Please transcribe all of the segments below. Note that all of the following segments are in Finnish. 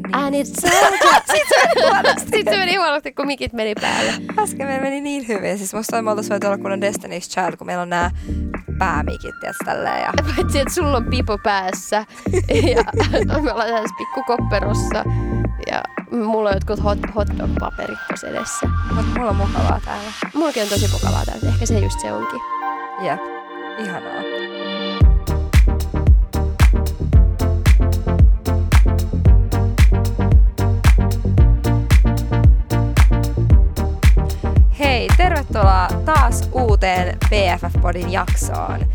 It's soldier. Sitten se meni huonosti, kun mikit meni päälle. Äsken meillä meni niin hyvin. Siis musta me oltais voitu olla kunnon Destiny's Child, kun meillä on nämä päämikit ja tälleen. Ja... Paitsi, että sulla on pipo päässä. ja me ollaan tässä pikkukopperossa. Ja mulla on jotkut hot, hotdog-paperit tuossa edessä. Mut mulla on mukavaa täällä. Mullakin on tosi mukavaa täällä. Ehkä se just se onkin. Jep. Ihanaa. Tervetuloa taas uuteen BFF-podin jaksoon.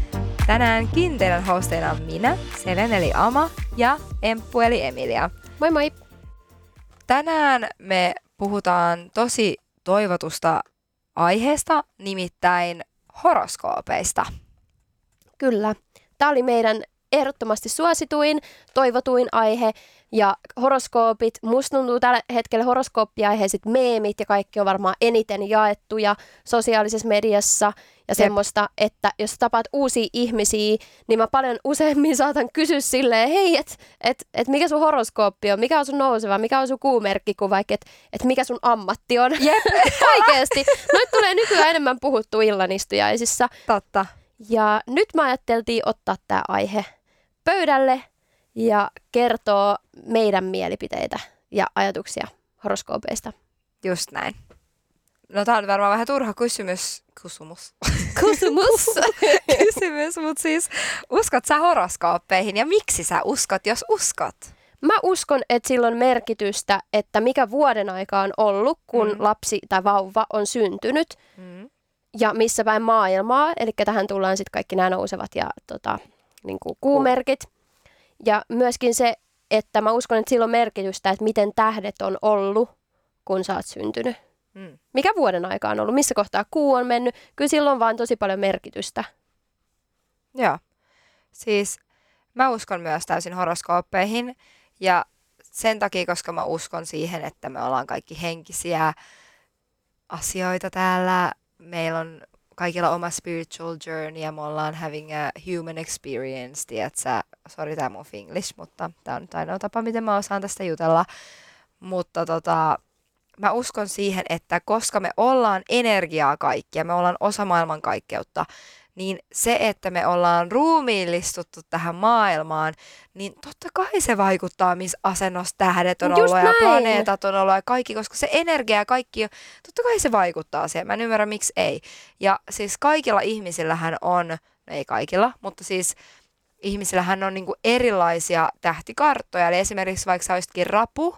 Tänäänkin teidän hosteina on minä, Selen eli Ama, ja Emppu eli Emilia. Moi moi! Tänään me puhutaan tosi toivotusta aiheesta, nimittäin horoskoopeista. Kyllä. Tämä oli meidän ehdottomasti suosituin, toivotuin aihe. Ja horoskoopit, musta tuntuu tällä hetkellä horoskooppiaiheiset meemit ja kaikki on varmaan eniten jaettuja sosiaalisessa mediassa. Ja Jep. semmoista, että jos tapaat uusia ihmisiä, niin mä paljon useammin saatan kysyä silleen, hei, että et, et mikä sun horoskooppi on, mikä on sun nouseva, mikä on sun kuumerkki, vaikka, että et mikä sun ammatti on. Jep. Oikeesti. Noit tulee nykyään enemmän puhuttu illanistujaisissa. Totta. Ja nyt mä ajatteltiin ottaa tämä aihe pöydälle ja kertoo meidän mielipiteitä ja ajatuksia horoskoopeista. Just näin. No tää on varmaan vähän turha kysymys. Kysymys. Kysymys. kysymys, mutta siis uskot sä horoskooppeihin ja miksi sä uskot, jos uskot? Mä uskon, että sillä on merkitystä, että mikä vuoden aika on ollut, kun mm. lapsi tai vauva on syntynyt. Mm. Ja missä päin maailmaa, eli tähän tullaan sitten kaikki nämä nousevat ja tota, niin kuin kuumerkit. Ja myöskin se, että mä uskon, että sillä on merkitystä, että miten tähdet on ollut, kun sä oot syntynyt. Mm. Mikä vuoden aika on ollut, missä kohtaa kuu on mennyt. Kyllä sillä on vaan tosi paljon merkitystä. Joo. Siis mä uskon myös täysin horoskooppeihin ja sen takia, koska mä uskon siihen, että me ollaan kaikki henkisiä asioita täällä. Meillä on kaikilla oma spiritual journey ja me ollaan having a human experience, tiedätkö? Sori tää mun finglish, mutta tää on nyt ainoa tapa, miten mä osaan tästä jutella. Mutta tota, mä uskon siihen, että koska me ollaan energiaa kaikkia, me ollaan osa maailmankaikkeutta, niin se, että me ollaan ruumiillistuttu tähän maailmaan, niin totta kai se vaikuttaa, missä asennossa tähdet on Just ollut näin. ja planeetat on ollut ja kaikki, koska se energia ja kaikki, totta kai se vaikuttaa siihen. Mä en ymmärrä, miksi ei. Ja siis kaikilla ihmisillähän on, no ei kaikilla, mutta siis ihmisillähän on niinku erilaisia tähtikarttoja. Eli esimerkiksi vaikka sä olisikin rapu,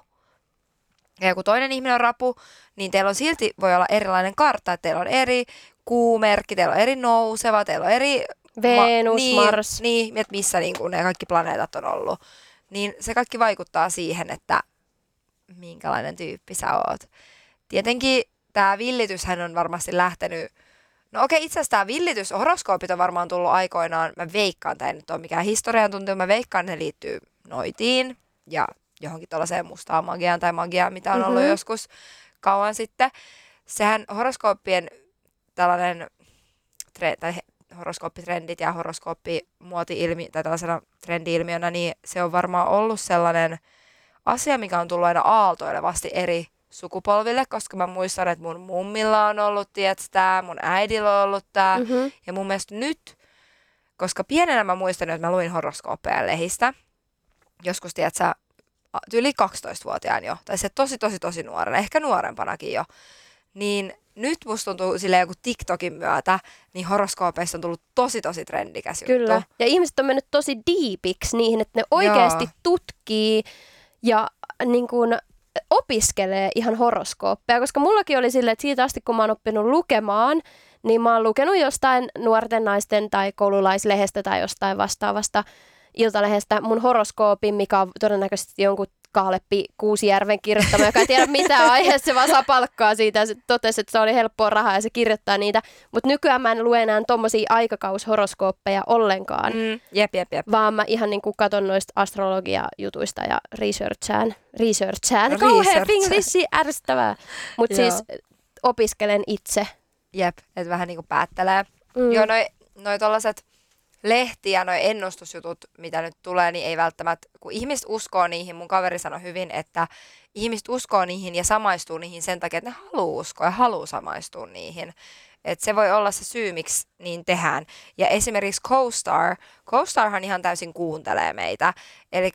ja kun toinen ihminen on rapu, niin teillä on silti voi olla erilainen kartta, että teillä on eri kuumerkki, teillä on eri nouseva, teillä on eri... Venus, ma- niin, Mars. Niin, että missä niin kuin ne kaikki planeetat on ollut. Niin se kaikki vaikuttaa siihen, että minkälainen tyyppi sä oot. Tietenkin tämä villityshän on varmasti lähtenyt No okei, itse asiassa tämä villitys, horoskoopit on varmaan tullut aikoinaan, mä veikkaan, tämä ei nyt ole mikään historian tuntuu, mä veikkaan, ne liittyy noitiin ja johonkin tällaiseen mustaan magiaan tai magiaan, mitä on ollut mm-hmm. joskus kauan sitten. Sehän horoskooppien tällainen tre, tai horoskooppitrendit ja horoskooppimuoti-ilmi, tai tällaisena trendi-ilmiönä, niin se on varmaan ollut sellainen asia, mikä on tullut aina aaltoilevasti eri sukupolville, koska mä muistan, että mun mummilla on ollut, tietää, mun äidillä on ollut tämä. Mm-hmm. Ja mun mielestä nyt, koska pienenä mä muistan, että mä luin horoskooppeja lehistä, joskus, tiedätkö, yli 12-vuotiaan jo, tai se tosi, tosi, tosi nuorena, ehkä nuorempanakin jo, niin nyt musta tuntuu silleen joku TikTokin myötä, niin horoskoopeissa on tullut tosi tosi trendikäs juttu. Kyllä. Ja ihmiset on mennyt tosi diipiksi niihin, että ne oikeasti Joo. tutkii ja niin kuin, opiskelee ihan horoskooppeja, koska mullakin oli silleen, että siitä asti kun mä oon oppinut lukemaan, niin mä oon lukenut jostain nuorten naisten tai koululaislehdestä tai jostain vastaavasta Iltalehdestä mun horoskoopin, mikä on todennäköisesti jonkun Kaaleppi Kuusijärven kirjoittama, joka ei tiedä mitä aiheesta, se vaan saa palkkaa siitä. Se totesi, että se oli helppoa rahaa ja se kirjoittaa niitä. Mutta nykyään mä en lue enää tommosia aikakaushoroskooppeja ollenkaan. Mm, jep, jep, jep. Vaan mä ihan niinku katon noista astrologia-jutuista ja researchaan. Researchaan. Kauhean finglishi ärsyttävää. Mutta siis opiskelen itse. Jep, että vähän niinku päättelee. Mm. Joo, noi, noi tollaset lehti ja noi ennustusjutut, mitä nyt tulee, niin ei välttämättä, kun ihmiset uskoo niihin, mun kaveri sanoi hyvin, että ihmiset uskoo niihin ja samaistuu niihin sen takia, että ne haluaa uskoa ja haluaa samaistua niihin. Et se voi olla se syy, miksi niin tehdään. Ja esimerkiksi CoStar, CoStarhan ihan täysin kuuntelee meitä. Eli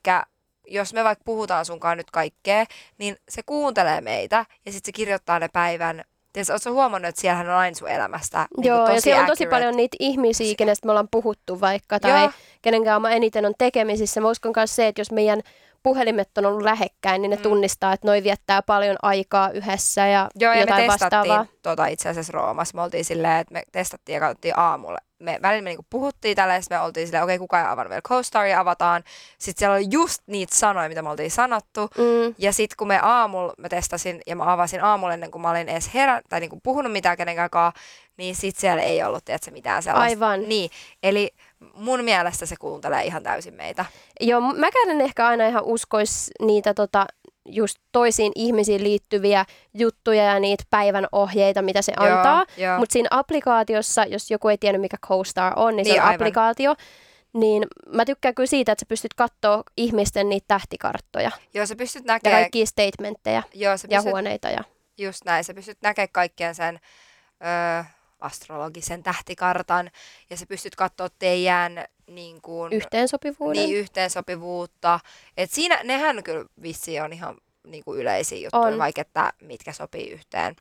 jos me vaikka puhutaan sunkaan nyt kaikkea, niin se kuuntelee meitä ja sitten se kirjoittaa ne päivän Oletko huomannut, että siellähän on aina sun elämästä niin Joo, tosi ja siellä on tosi accurate. paljon niitä ihmisiä, kenestä me ollaan puhuttu vaikka, tai Joo. kenen kanssa mä eniten on tekemisissä. Mä uskon myös se, että jos meidän puhelimet on ollut lähekkäin, niin ne Mm. tunnistaa, että noi viettää paljon aikaa yhdessä ja Joo, ja jotain me testattiin vastaavaa. tota itse asiassa Roomassa. Me oltiin silleen, että me testattiin ja katsottiin aamulla. Me välillä me niinku puhuttiin tällä, me oltiin silleen, okei, okay, kuka ei avannut vielä CoStaria, avataan. Sitten siellä oli just niitä sanoja, mitä me oltiin sanottu. Mm, Ja sitten kun me aamulla, mä testasin ja mä avasin aamulla ennen kuin mä olin edes herän, tai niinku puhunut mitään kenenkään, niin sit siellä ei ollut, tiedätkö, mitään sellaista. Aivan. Niin, eli mun mielestä se kuuntelee ihan täysin meitä. Joo, mäkään en ehkä aina ihan uskois niitä tota, just toisiin ihmisiin liittyviä juttuja ja niitä päivän ohjeita, mitä se Joo, antaa. Mutta siinä applikaatiossa, jos joku ei tiedä mikä CoStar on, niin se Niin, on aivan. applikaatio. Niin mä tykkään kyllä siitä, että sä pystyt katsoa ihmisten niitä tähtikarttoja Joo, sä pystyt ja näkemään, kaikkia statementteja joo, sä ja pystyt, huoneita. Ja... just näin, sä pystyt näkemään kaikkien sen ö, astrologisen tähtikartan ja sä pystyt katsoa teidän niin kuin, Yhteensopivuuden. niin, yhteensopivuutta. Et siinä, nehän kyllä vissiin on ihan niin kuin yleisiä juttuja, On. vaikka että mitkä sopii yhteen.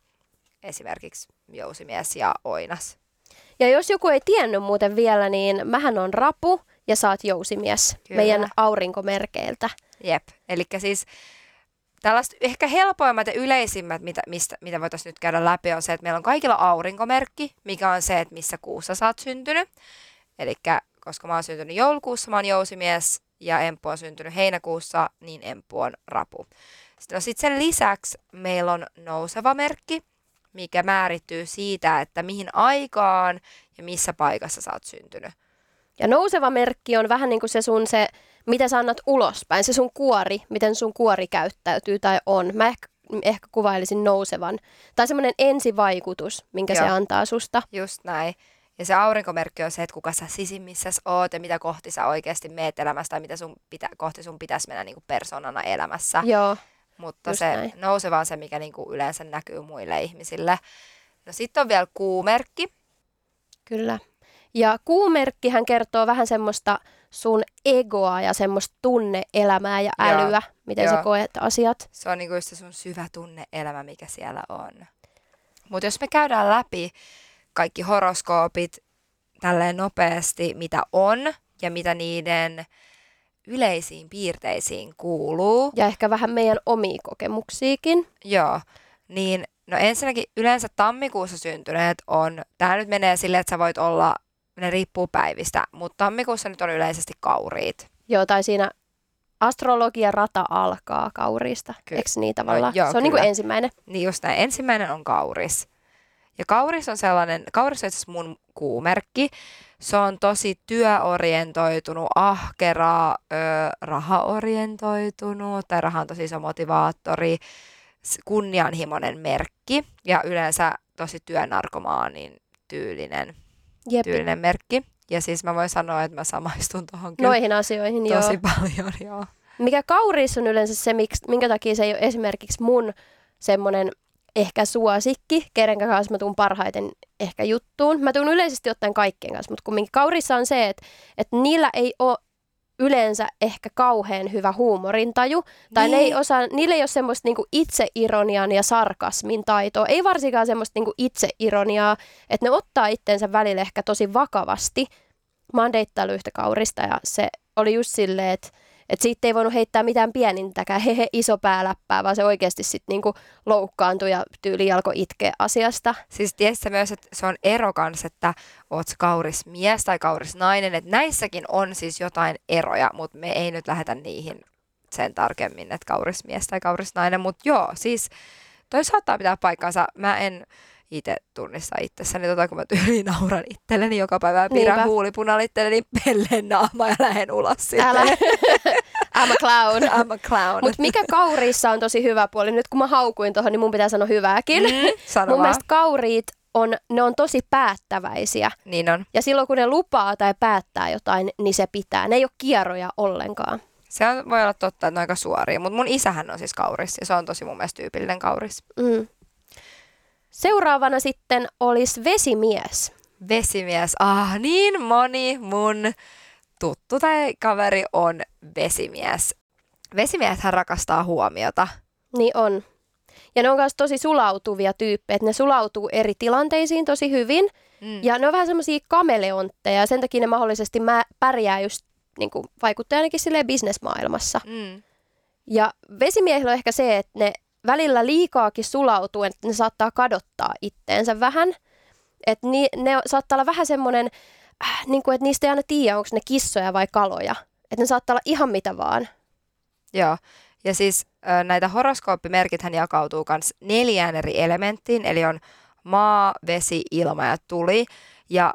Esimerkiksi jousimies ja oinas. Ja jos joku ei tiennyt muuten vielä, niin mähän on rapu ja oot jousimies Kyllä. meidän aurinkomerkeiltä. Jep, eli siis tällaiset ehkä helpoimmat ja yleisimmät, mitä, mistä, mitä voitaisiin nyt käydä läpi, on se, että meillä on kaikilla aurinkomerkki, mikä on se, että missä kuussa sä oot syntynyt. Eli koska mä oon syntynyt joulukuussa, mä oon jousimies, ja Emppu on syntynyt heinäkuussa, niin Emppu on rapu. Sitten, no sit sen lisäksi meillä on nouseva merkki, mikä määrittyy siitä, että mihin aikaan ja missä paikassa sä oot syntynyt. Ja nouseva merkki on vähän niin kuin se sun se, mitä sä annat ulospäin, se sun kuori, miten sun kuori käyttäytyy tai on. Mä ehkä, ehkä kuvailisin nousevan. Tai semmoinen ensivaikutus, minkä se Joo. antaa susta. Just näin. Ja se aurinkomerkki on se, että kuka sä sisimmissäs oot ja mitä kohti sä oikeasti meet elämässä tai mitä sun pitä, kohti sun pitäisi mennä niin kuin persoonana elämässä. Joo, Mutta just se näin. nouseva on se, mikä niin kuin yleensä näkyy muille ihmisille. No sitten on vielä kuumerkki. kyllä. Ja kuumerkkihän kertoo vähän semmoista sun egoa ja semmoista tunneelämää ja Joo, älyä, miten sä joo. koet asiat. Se on niin kuin just se sun syvä tunne-elämä, mikä siellä on. Mutta jos me käydään läpi kaikki horoskoopit tälleen nopeasti, mitä on ja mitä niiden yleisiin piirteisiin kuuluu, Ja ehkä vähän meidän omia kokemuksiakin. Joo, niin no ensinnäkin yleensä tammikuussa syntyneet on, tämä nyt menee silleen, että sä voit olla, ne riippuu päivistä, mutta tammikuussa nyt on yleisesti kauriit. Joo, tai siinä astrologia rata alkaa kauriista. Ky- Eikö niin tavallaan? joo, se on niin kuin ensimmäinen. Niin just näin, ensimmäinen on kauris. Ja kauris on sellainen, kauris on itse mun kuumerkki. Se on tosi työorientoitunut, ahkera, ö, rahaorientoitunut, tai raha on tosi iso motivaattori, kunnianhimoinen merkki ja yleensä tosi työnarkomaanin tyylinen, Jep. tyylinen merkki. Ja siis mä voin sanoa, että mä samaistun tuohon kyllä Noihin asioihin, tosi joo. paljon, joo. Mikä kauriissa on yleensä se, minkä takia se ei ole esimerkiksi mun semmoinen ehkä suosikki, kenen kanssa mä tuun parhaiten ehkä juttuun. Mä tuun yleisesti ottaen kaikkien kanssa, mutta kumminkin kaurissa on se, että, että niillä ei ole yleensä ehkä kauhean hyvä huumorintaju, tai ne ei Niin. osaa, niillä ei ole semmoista niinku itseironian ja sarkasmin taitoa, ei varsinkaan semmoista niinku itseironiaa, että ne ottaa itsensä välillä ehkä tosi vakavasti. Mä oon deittailu yhtä kaurista ja se oli just silleen, että et siitä ei voinut heittää mitään pienintäkään, hehe, iso pääläppää, vaan se oikeasti sitten niinku loukkaantui ja tyyli alkoi itkeä asiasta. Siis tiesitkö myös, että se on ero kans, että oot kauris mies tai kauris nainen, että näissäkin on siis jotain eroja, mutta me ei nyt lähetä niihin sen tarkemmin, että kauris mies tai kauris nainen, mutta joo, siis toi saattaa pitää paikkansa. Mä en itse tunnista itsessäni, tota, kun mä tyyliin nauran itselleni joka päivä Niinpä. huulipunan itselleni pelleen naama ja lähden ulos sitten. Älä, I'm a clown. I'm a clown. Mutta mikä kauriissa on tosi hyvä puoli, nyt kun mä haukuin tuohon, niin mun pitää sanoa hyvääkin. Mm, sano mun vaan. mielestä kauriit on, ne on tosi päättäväisiä. Niin on. Ja silloin kun ne lupaa tai päättää jotain, niin se pitää. Ne ei ole kierroja ollenkaan. Se on, voi olla totta, että ne on aika suoria, mutta mun isähän on siis kauris ja se on tosi mun mielestä tyypillinen kauris. Mm. Seuraavana sitten olisi vesimies. Vesimies. Ah, niin moni mun tuttu tai kaveri on vesimies. Vesimiehethän rakastaa huomiota. Niin on. Ja ne on myös tosi sulautuvia tyyppejä, että ne sulautuu eri tilanteisiin tosi hyvin. Mm. Ja ne on vähän semmoisia kameleontteja ja sen takia ne mahdollisesti mä pärjää just niin kuin vaikuttaa ainakin silleen bisnesmaailmassa. Mm. Ja vesimiehillä on ehkä se, että ne välillä liikaakin sulautuu, että ne saattaa kadottaa itteensä vähän. Että ni, ne saattaa olla vähän semmoinen, äh, niin kuin, että niistä ei aina tiedä, onko ne kissoja vai kaloja. Että ne saattaa olla ihan mitä vaan. Joo. Ja siis näitä horoskooppimerkithän jakautuu myös neljään eri elementtiin, eli on maa, vesi, ilma ja tuli. Ja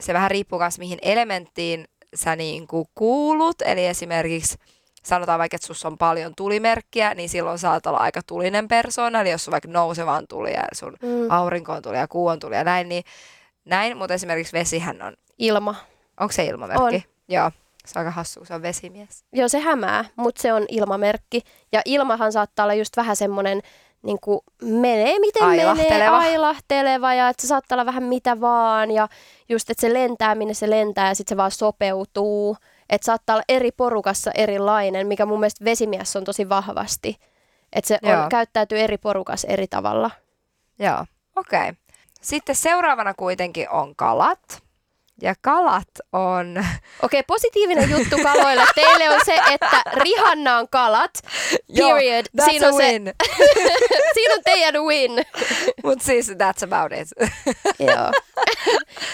se vähän riippuu myös mihin elementtiin sä niin kuulut, eli esimerkiksi sanotaan vaikka, että sussa on paljon tulimerkkiä, niin silloin saat olla aika tulinen persoona, eli jos on vaikka nousevaan tuli ja sun Mm. aurinkoon tuli ja kuun tuli ja näin, niin näin, mutta esimerkiksi vesihän on, Ilma. onko se ilmamerkki? On. Joo, se on aika hassu, se on vesimies. Joo, se hämää, mutta se on ilmamerkki. Ja ilmahan saattaa olla just vähän semmoinen, niin kuin menee miten menee, Ailahteleva. ailahteleva ja että se saattaa olla vähän mitä vaan ja just, että se lentää minne se lentää ja sitten se vaan sopeutuu. Että saattaa olla eri porukassa erilainen, mikä mun mielestä vesimies on tosi vahvasti. Että se Joo. on, käyttäytyy eri porukassa eri tavalla. Joo, okei. Okay. Sitten seuraavana kuitenkin on kalat. Ja kalat on... Okei, positiivinen juttu kaloille teille on se, että Rihanna on kalat. Period. Joo, that's Siinä a on se- win. Siinä on teidän win. Mutta siis that's about it. Joo.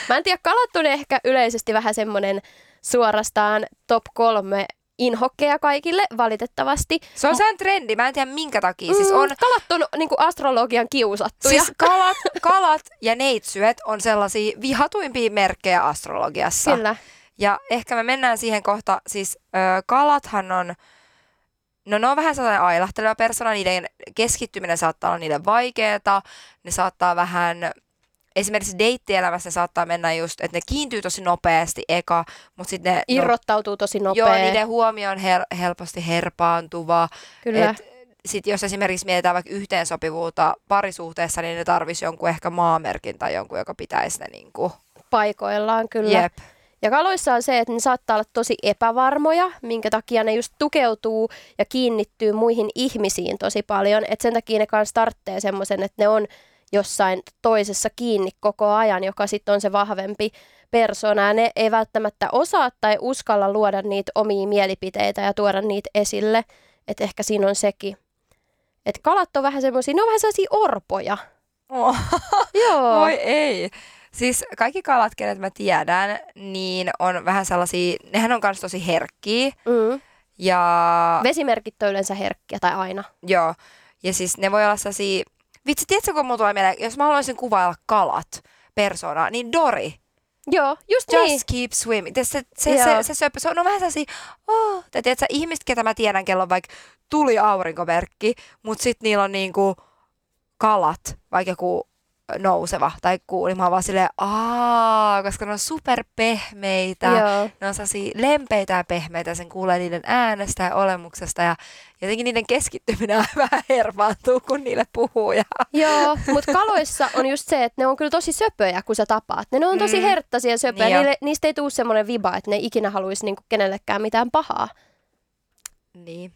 Mä en tiedä, kalat on ehkä yleisesti vähän semmoinen suorastaan top kolme inhokkeja kaikille, valitettavasti. Se on sen trendi, mä en tiedä minkä takia. Siis Mm, on, Kalat on niin astrologian kiusattuja. siis kalat, kalat ja neitsyet on sellaisia vihatuimpia merkkejä astrologiassa. Kyllä. Ja ehkä me mennään siihen kohta, siis ö, kalathan on, no ne on vähän sellainen ailahteleva persona, niiden keskittyminen saattaa olla niille vaikeeta, ne saattaa vähän, esimerkiksi deittielämässä saattaa mennä just, että ne kiintyy tosi nopeasti eka, mutta sitten ne, Irrottautuu tosi no, nopea. joo, niiden huomio on her- helposti herpaantuva, Kyllä. et sit jos esimerkiksi mietitään vaikka yhteensopivuutta parisuhteessa, niin ne tarvisi jonkun ehkä maamerkin tai jonkun, joka pitäisi ne niinku, Paikoillaan kyllä. jep, Ja kaloissa on se, että ne saattaa olla tosi epävarmoja, minkä takia ne just tukeutuu ja kiinnittyy muihin ihmisiin tosi paljon. Et sen takia ne kanssa tarvitsee semmoisen, että ne on jossain toisessa kiinni koko ajan, joka sitten on se vahvempi persona. Ja ne ei välttämättä osaa tai uskalla luoda niitä omia mielipiteitä ja tuoda niitä esille. Että ehkä siinä on sekin. Että kalat on vähän semmoisia, ne on vähän sellaisia orpoja. oh. Joo. Voi ei. Siis kaikki kalat, kenet mä tiedän, niin on vähän sellaisia, nehän on myös tosi herkkiä. Mm. Ja Vesimerkit on yleensä herkkiä tai aina. joo, ja siis ne voi olla sellaisia, vitsi, tiedätkö kun mulla tulee mieleen, jos mä haluaisin kuvailla kalat persoonaa, niin Dori, Joo, just just niin. keep swimming. Tiedätkö, Se, se, Joo. se, se, söpö, se on, on vähän sellaisia, oh, tai tiedätkö, ihmiset, ketä mä tiedän, kello on vaikka tuli aurinkomerkki, mutta sitten niillä on niinku kalat, vaikka joku nouseva tai kuu, niin mä oon vaan silleen, aa, koska ne on superpehmeitä. Joo. Ne on sellaisia lempeitä ja pehmeitä, sen kuulee niiden äänestä ja olemuksesta ja jotenkin niiden keskittyminen vähän herpaantuu, kun niille puhuu. Ja... Joo, mutta kaloissa on just se, että ne on kyllä tosi söpöjä, kun sä tapaat. Ne, ne on tosi Mm. herttaisia söpöjä. Niin. Niille, niistä ei tule semmoinen viba, että ne ikinä haluaisi niinku kenellekään mitään pahaa. Niin.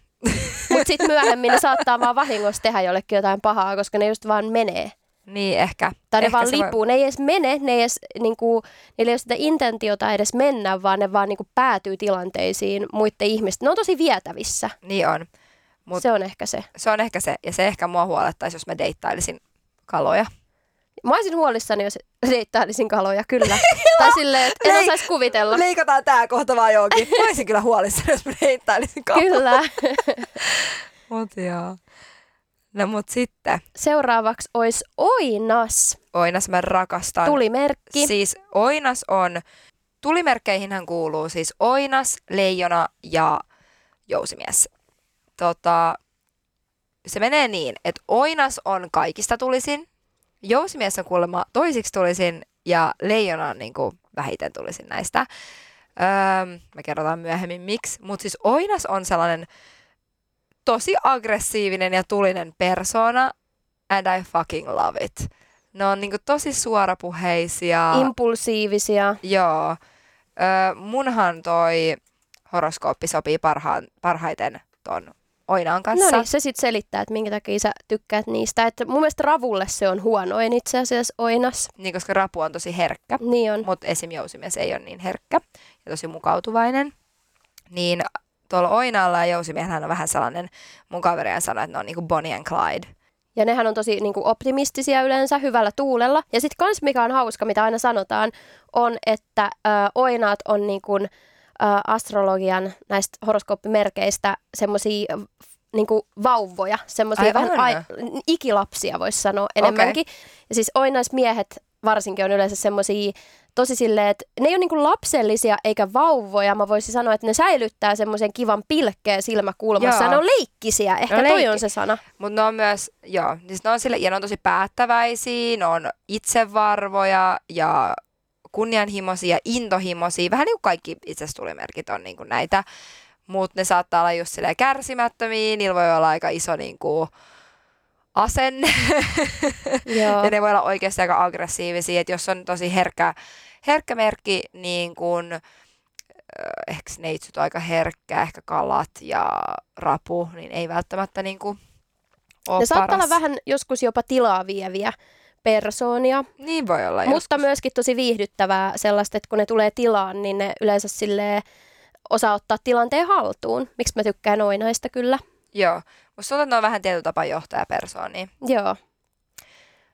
Mutta sitten myöhemmin ne saattaa vaan vahingossa tehdä jollekin jotain pahaa, koska ne just vaan menee. Niin, ehkä. Tai ne ehkä vaan se voi- lipuu. Ne ei edes mene, ne ei edes, niinku, niillä ei ole sitä intentiota edes mennä, vaan ne vaan niinku päätyy tilanteisiin muiden ihmisten. Ne on tosi vietävissä. Niin on. Mut- Se on ehkä se. Se on ehkä se, ja se ehkä mua huolettaisi, jos mä deittailisin kaloja. Mä olisin huolissani, jos deittailisin kaloja, kyllä. tai silleen, että en Lei- osaisi kuvitella. Leikataan tää kohta vaan johonkin. Mä olisin kyllä huolissani, jos mä deittailisin kaloja. Kyllä. Mut joo. No mut sitten, Seuraavaksi olisi oinas, oinas mä rakastan. tulimerkki. Siis oinas on, tulimerkkeihinhän kuuluu siis oinas, leijona ja jousimies. Tota, se menee niin, että oinas on kaikista tulisin, Jousimies on kuulemma toisiksi tulisin ja leijona on niin kuin vähiten tulisin näistä. Öö, me kerrotaan myöhemmin miksi, mutta siis oinas on sellainen tosi aggressiivinen ja tulinen persona and I fucking love it. Ne on niinku tosi suorapuheisia. Impulsiivisia. Joo. Öö, munhan toi horoskooppi sopii parhaan, parhaiten ton Oinaan kanssa. No niin, se sitten selittää, että minkä takia sä tykkäät niistä. Että mun mielestä Ravulle se on huonoin itse asiassa Oinas. Niin, koska Rapu on tosi herkkä. Niin on. Mutta esim. Jousimies ei ole niin herkkä ja tosi mukautuvainen. Niin tuolla Oinaalla ja Jousimiehellähän on vähän sellainen, mun kaverien sanoi, että ne on niin kuin Bonnie and Clyde. Ja nehän on tosi niin kuin optimistisia yleensä, hyvällä tuulella. Ja sitten kans mikä on hauska, mitä aina sanotaan, on, että ö, oinaat on niin kuin, ö, astrologian näistä horoskooppimerkeistä semmoisia niin vauvoja, semmoisia vähän ai, ikilapsia voisi sanoa enemmänkin. Okay. Ja siis oinaismiehet varsinkin on yleensä semmoisia tosi silleen, että ne ei ole niinku lapsellisia eikä vauvoja. Mä voisin sanoa, että ne säilyttää semmoisen kivan pilkkeen silmäkulmassa. Ja ne on leikkisiä, ehkä no, toi on se sana. Mutta ne on myös, joo, siis ne on, sille, ja ne on tosi päättäväisiä, ne on itsevarvoja ja kunnianhimoisia, intohimoisia. Vähän niin kuin kaikki itsestulimerkit on niin kuin näitä. Mutta ne saattaa olla just kärsimättömiä, niillä voi olla aika iso niin kuin, asenne. Joo. ja ne voi olla oikeasti aika aggressiivisia, että jos on tosi herkkä, herkkä merkki, niin kuin ehkä neitsyt aika herkkä, ehkä kalat ja rapu, niin ei välttämättä niin kuin ole Ne saattaa olla vähän joskus jopa tilaa vieviä persoonia. Niin voi olla Mutta joskus. myöskin tosi viihdyttävää sellaista, että kun ne tulee tilaan, niin ne yleensä sille osaa ottaa tilanteen haltuun. Miksi mä tykkään noin näistä kyllä. Joo, Että ne on vähän tietyllä tapaa johtajapersoonia. Joo.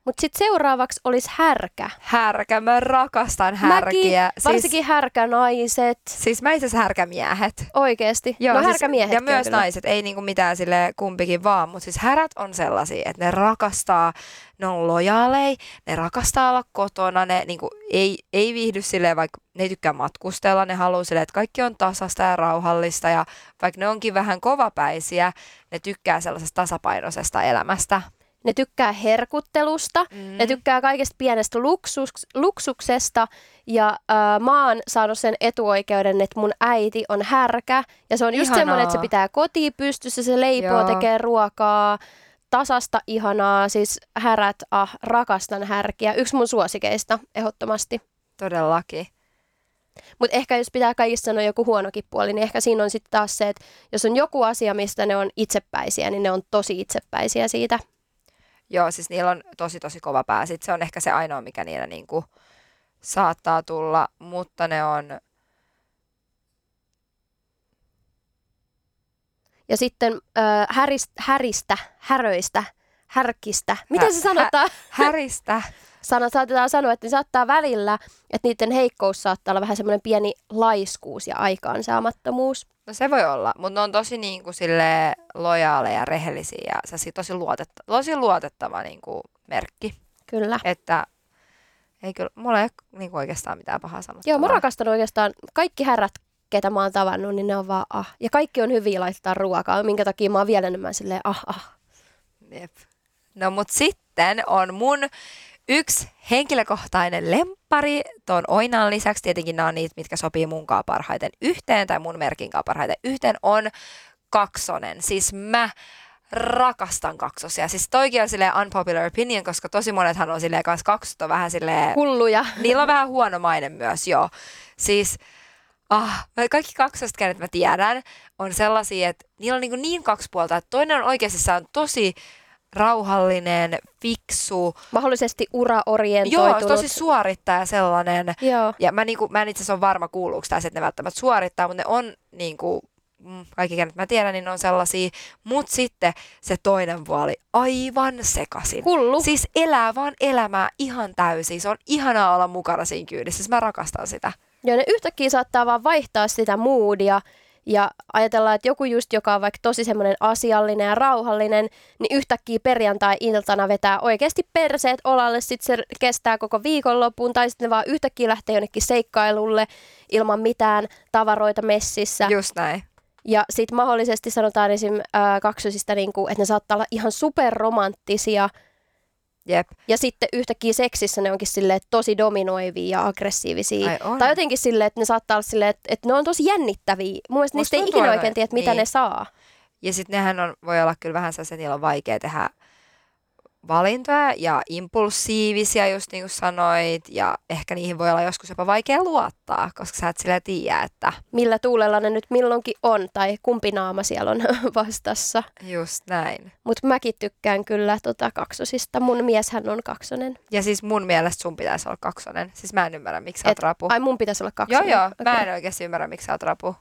Mutta sitten seuraavaksi olisi härkä. Härkä, mä rakastan härkiä. Mäkin, varsinkin siis, härkänaiset. Siis mä itse härkämiehet. Oikeesti? Joo, no siis, härkämiehet. Ja myös kyllä. naiset, ei niinku mitään sille kumpikin vaan, mutta siis härät on sellaisia, että ne rakastaa, ne on lojaalei, ne rakastaa olla kotona, ne niinku ei, ei viihdy silleen, vaikka ne ei tykkää matkustella, ne haluaa silleen, että kaikki on tasasta ja rauhallista ja vaikka ne onkin vähän kovapäisiä, ne tykkää sellaisesta tasapainoisesta elämästä ne tykkää herkuttelusta, mm. ne tykkää kaikesta pienestä luksus, luksuksesta ja äh, mä oon saanut sen etuoikeuden, että mun äiti on härkä ja se on just semmoinen, että se pitää koti pystyssä, se leipoo, Joo. tekee ruokaa, tasasta ihanaa, siis härät, ah, rakastan härkiä. Yksi mun suosikeista ehdottomasti. Todellakin. Mutta ehkä jos pitää kaikista sanoa joku huonokin puoli, niin ehkä siinä on sitten taas se, että jos on joku asia, mistä ne on itsepäisiä, niin ne on tosi itsepäisiä siitä. Joo, siis niillä on tosi tosi kova pää. Sitten se on ehkä se ainoa, mikä niillä niinku saattaa tulla, mutta ne on... Ja sitten äh, härist, häristä, häröistä, härkistä. Miten se sanotaan? Hä, häristä. Sana, saatetaan sanoa, että ne saattaa välillä, että niiden heikkous saattaa olla vähän semmoinen pieni laiskuus ja aikaansaamattomuus. No se voi olla, mutta ne on tosi niin kuin, sille lojaaleja ja rehellisiä ja se tosi, luotetta, tosi luotettava niin kuin, merkki. Kyllä. Että ei kyllä, mulla ei ole niin kuin, oikeastaan mitään pahaa sanottavaa. Joo, mä rakastan oikeastaan kaikki herrat, ketä mä oon tavannut, niin ne on vaan ah. Ja kaikki on hyviä laittaa ruokaa, minkä takia mä oon vielä enemmän silleen ah ah. Jep. No mut sitten on mun Yksi henkilökohtainen lempari tuon Oinan lisäksi, tietenkin nämä on niitä, mitkä sopii munkaan parhaiten yhteen tai mun merkinkaan parhaiten yhteen, on kaksonen. Siis mä rakastan kaksosia. Siis toikin on silleen unpopular opinion, koska tosi monethan on silleen kanssa kaksot on vähän silleen... Hulluja. Niillä on vähän huono maine myös, joo. Siis ah, kaikki kaksosta, kenet mä tiedän, on sellaisia, että niillä on niin, niin kaksi puolta, että toinen on oikeasti on tosi rauhallinen, fiksu. Mahdollisesti uraorientoitunut. Joo, tosi suorittaja sellainen. Joo. Ja mä, niinku, mä en itse asiassa ole varma kuuluuko tässä, että ne välttämättä suorittaa, mutta ne on niinku, mm, kaikki kenet mä tiedän, niin on sellaisia. Mutta sitten se toinen puoli, aivan sekasin. Hullu. Siis elää vaan elämää ihan täysin. Se on ihanaa olla mukana siinä kyydissä. Siis mä rakastan sitä. Joo, ne yhtäkkiä saattaa vaan vaihtaa sitä moodia ja ajatellaan, että joku just, joka on vaikka tosi semmoinen asiallinen ja rauhallinen, niin yhtäkkiä perjantai-iltana vetää oikeasti perseet olalle, sitten se kestää koko viikonloppuun, tai sitten ne vaan yhtäkkiä lähtee jonnekin seikkailulle ilman mitään tavaroita messissä. Just näin. Ja sitten mahdollisesti sanotaan esim. Äh, kaksosista, niin kuin, että ne saattaa olla ihan superromanttisia, Jep. Ja sitten yhtäkkiä seksissä ne onkin silleen tosi dominoivia ja aggressiivisia. Ai on. Tai jotenkin silleen, että ne saattaa olla silleen, että, että ne on tosi jännittäviä. Mun mielestä Musta niistä ei ikinä oikein tiedä, mitä niin. ne saa. Ja sitten nehän on, voi olla kyllä vähän sellaisia, että niillä on vaikea tehdä valintoja ja impulsiivisia, just niin kuin sanoit, ja ehkä niihin voi olla joskus jopa vaikea luottaa, koska sä et sillä tiedä, että Millä tuulella ne nyt milloinkin on tai kumpi naama siellä on vastassa. just näin. Mutta mäkin tykkään kyllä tota kaksosista. Mun mieshän on kaksonen. Ja siis mun mielestä sun pitäisi olla kaksonen. Siis mä en ymmärrä, miksi sä oot rapu. Ai mun pitäisi olla Joo, kaksonen. joo. Okei. Mä en oikeasti ymmärrä, miksi sä oot rapu.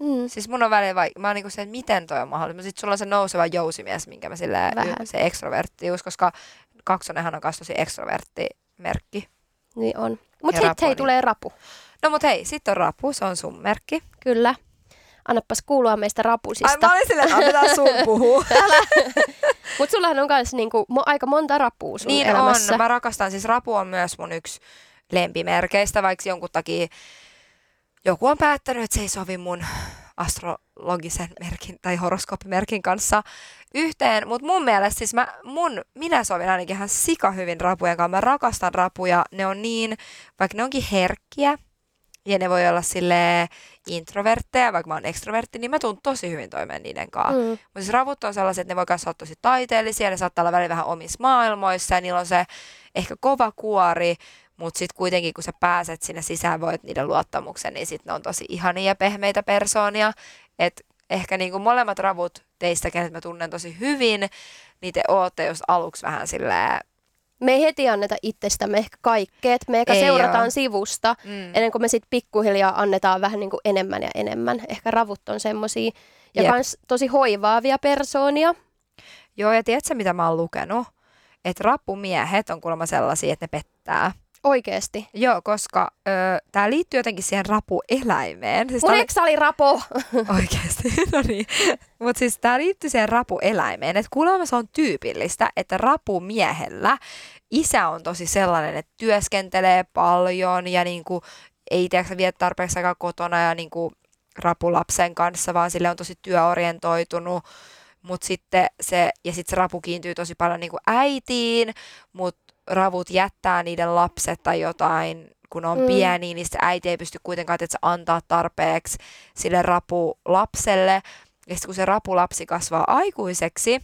Mm. Siis mun on välillä vai... Mä oon niinku se, että miten toi on mahdollista. Sitten sulla on se nouseva jousimies, minkä mä silleen, Vähän. se ekstroverttius, koska kaksonenhan on kanssa tosi ekstroverttimerkki. Niin on. Mutta Ja hei, niin- tulee rapu. No mut hei, sitten on rapu, se on sun merkki. Kyllä. Annapas kuulua meistä Ai rapusista. mä olin silleen, että annetaan sun puhua. Mutta sullahan on myös niinku, mo- aika monta rapua sun niin elämässä. on, mä rakastan, siis rapu on myös mun yksi lempimerkeistä, vaikka jonkun takia joku on päättänyt, että se ei sovi mun astrologisen merkin tai horoskooppimerkin kanssa yhteen, mutta mun mielestä siis mä, mun, minä sovin ainakin ihan sika hyvin rapujen kanssa. Mä rakastan rapuja, ne on niin, vaikka ne onkin herkkiä ja ne voi olla sille introvertteja, vaikka mä oon ekstrovertti, niin mä tuun tosi hyvin toimeen niiden kanssa. Mm. Mutta siis ravut on sellaiset, että ne voi myös olla tosi taiteellisia, ne saattaa olla välillä vähän omissa maailmoissa ja niillä on se ehkä kova kuori, mutta sitten kuitenkin kun sä pääset sinne sisään, voit niiden luottamuksen, niin sitten ne on tosi ihania ja pehmeitä persoonia. Et ehkä niinku molemmat ravut teistä, kenet mä tunnen tosi hyvin, niin te ootte jos aluksi vähän silleen... Me ei heti anneta itsestämme ehkä kaikkea. että Me eka Ei seurataan oo. sivusta, Mm. ennen kuin me sitten pikkuhiljaa annetaan vähän niin kuin enemmän ja enemmän. Ehkä ravut on semmosia. Ja Jep. kans tosi hoivaavia persoonia. Joo, ja tiedätkö mitä mä oon lukenut? Että rappumiehet on kuulemma sellaisia, että ne pettää. Oikeesti. Joo, koska tämä liittyy jotenkin siihen rapueläimeen. Siis Mun oli- oli rapo. Oikeasti, no niin. Mutta siis tämä liittyy siihen rapueläimeen, että kuulemma se on tyypillistä, että rapumiehellä isä on tosi sellainen, että työskentelee paljon ja niinku, ei tiedätkö vie tarpeeksi aikaa kotona ja niinku, rapulapsen kanssa, vaan sille on tosi työorientoitunut. Mut sitten se, ja sitten se rapu kiintyy tosi paljon niinku äitiin, mutta ravut jättää niiden lapset tai jotain, kun on Mm. pieni, niin se äiti ei pysty kuitenkaan että antaa tarpeeksi sille rapulapselle. Ja sitten kun se rapulapsi kasvaa aikuiseksi,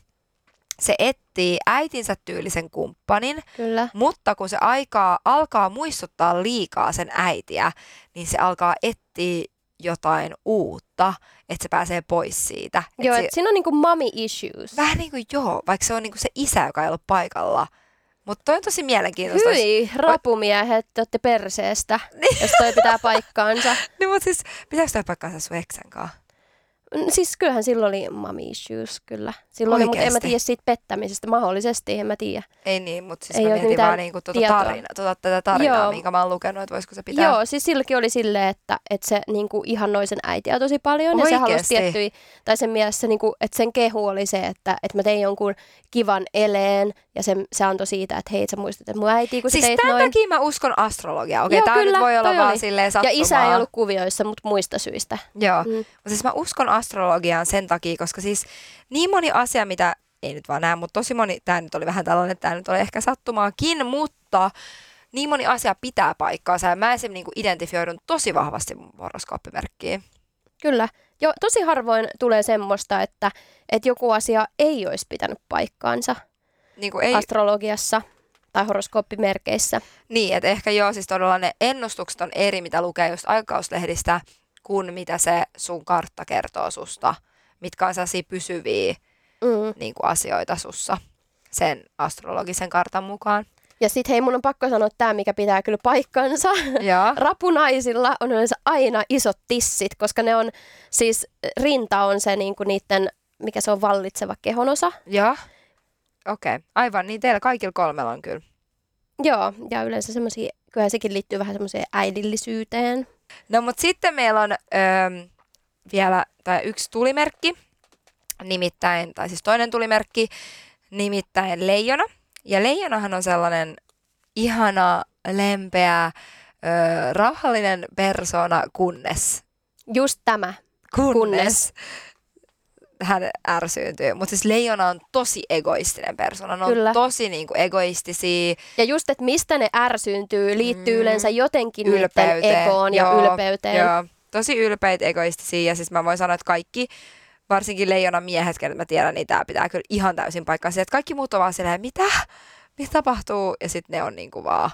se etsii äitinsä tyylisen kumppanin, Kyllä. mutta kun se aikaa alkaa muistuttaa liikaa sen äitiä, niin se alkaa etsiä jotain uutta, että se pääsee pois siitä. Et Joo, se, et siinä on niinku mommy issues. vähän niin kuin joo, vaikka se on niin kuin se isä, joka ei ole paikalla. Mutta toi on tosi mielenkiintoista. Hyi, rapumiehet, te olette perseestä, jos toi pitää paikkaansa. Niin, mutta siis, pitääkö toi paikkaansa sun eksän kanssa? Siis kyllähän silloin oli mommy issues, kyllä. Silloin oli, mutta en mä tiedä siitä pettämisestä. Mahdollisesti, en mä tiedä. Ei niin, mutta siis Ei mä mietin vaan niinku tuota, tarina, tuota tätä tarinaa, Joo. minkä mä oon lukenut, että voisiko se pitää. Joo, siis silläkin oli silleen, että, että se niinku ihannoi sen äitiä tosi paljon. Ja se halusi tiettyjä, tai sen mielessä, niinku, että sen kehu oli se, että, että mä tein jonkun kivan eleen. Ja se, se antoi siitä, että hei, sä muistat, että mun äiti, kun Siis sä teit tämän noin. takia mä uskon astrologiaa. Okei, tää kyllä, nyt voi olla vaan oli. silleen Ja sattumaa. isä ei ollut kuvioissa, mutta muista syistä. Joo, Mm. siis mä uskon astrologiaan sen takia, koska siis niin moni asia, mitä ei nyt vaan näe, mutta tosi moni, tämä nyt oli vähän tällainen, että tämä nyt oli ehkä sattumaakin, mutta niin moni asia pitää paikkaansa ja mä esimerkiksi niinku identifioidun tosi vahvasti mun horoskooppimerkkiin. Kyllä. Jo, tosi harvoin tulee semmoista, että, että joku asia ei olisi pitänyt paikkaansa Niinku ei, astrologiassa tai horoskooppimerkeissä. Niin, että ehkä joo, siis todella ne ennustukset on eri, mitä lukee just aikakauslehdistä, kuin mitä se sun kartta kertoo susta, mitkä on sellaisia pysyviä Mm. niin kuin asioita sussa sen astrologisen kartan mukaan. Ja sitten hei, mun on pakko sanoa tämä, mikä pitää kyllä paikkansa. Joo. Rapunaisilla on yleensä aina isot tissit, koska ne on, siis rinta on se niinku niiden, mikä se on vallitseva kehonosa. Joo. Okei, okay. aivan. Niin teillä kaikilla kolmella on kyllä. Joo, ja yleensä semmoisia, kyllähän sekin liittyy vähän semmoiseen äidillisyyteen. No mutta sitten meillä on öö, vielä tai yksi tulimerkki, nimittäin, tai siis toinen tulimerkki, nimittäin leijona. Ja leijonahan on sellainen ihana, lempeä, öö, rauhallinen persona, kunnes, Just tämä. kunnes, Kunnes. Hän ärsyyntyy. Mutta siis leijona on tosi egoistinen persona. Ne on Kyllä. tosi niinku egoistisia. Ja just, että mistä ne ärsyyntyy, liittyy Mm. yleensä jotenkin niiden Ylpeyteen. egoon ja Joo, ylpeyteen. Joo, tosi ylpeitä, egoistisia. Ja siis mä voin sanoa, että kaikki, varsinkin leijona miehet, kenet mä tiedän, niin tää pitää kyllä ihan täysin paikkansa. Että kaikki muut on vaan silleen, mitä? Mitä tapahtuu? Ja sitten ne on niinku vaan...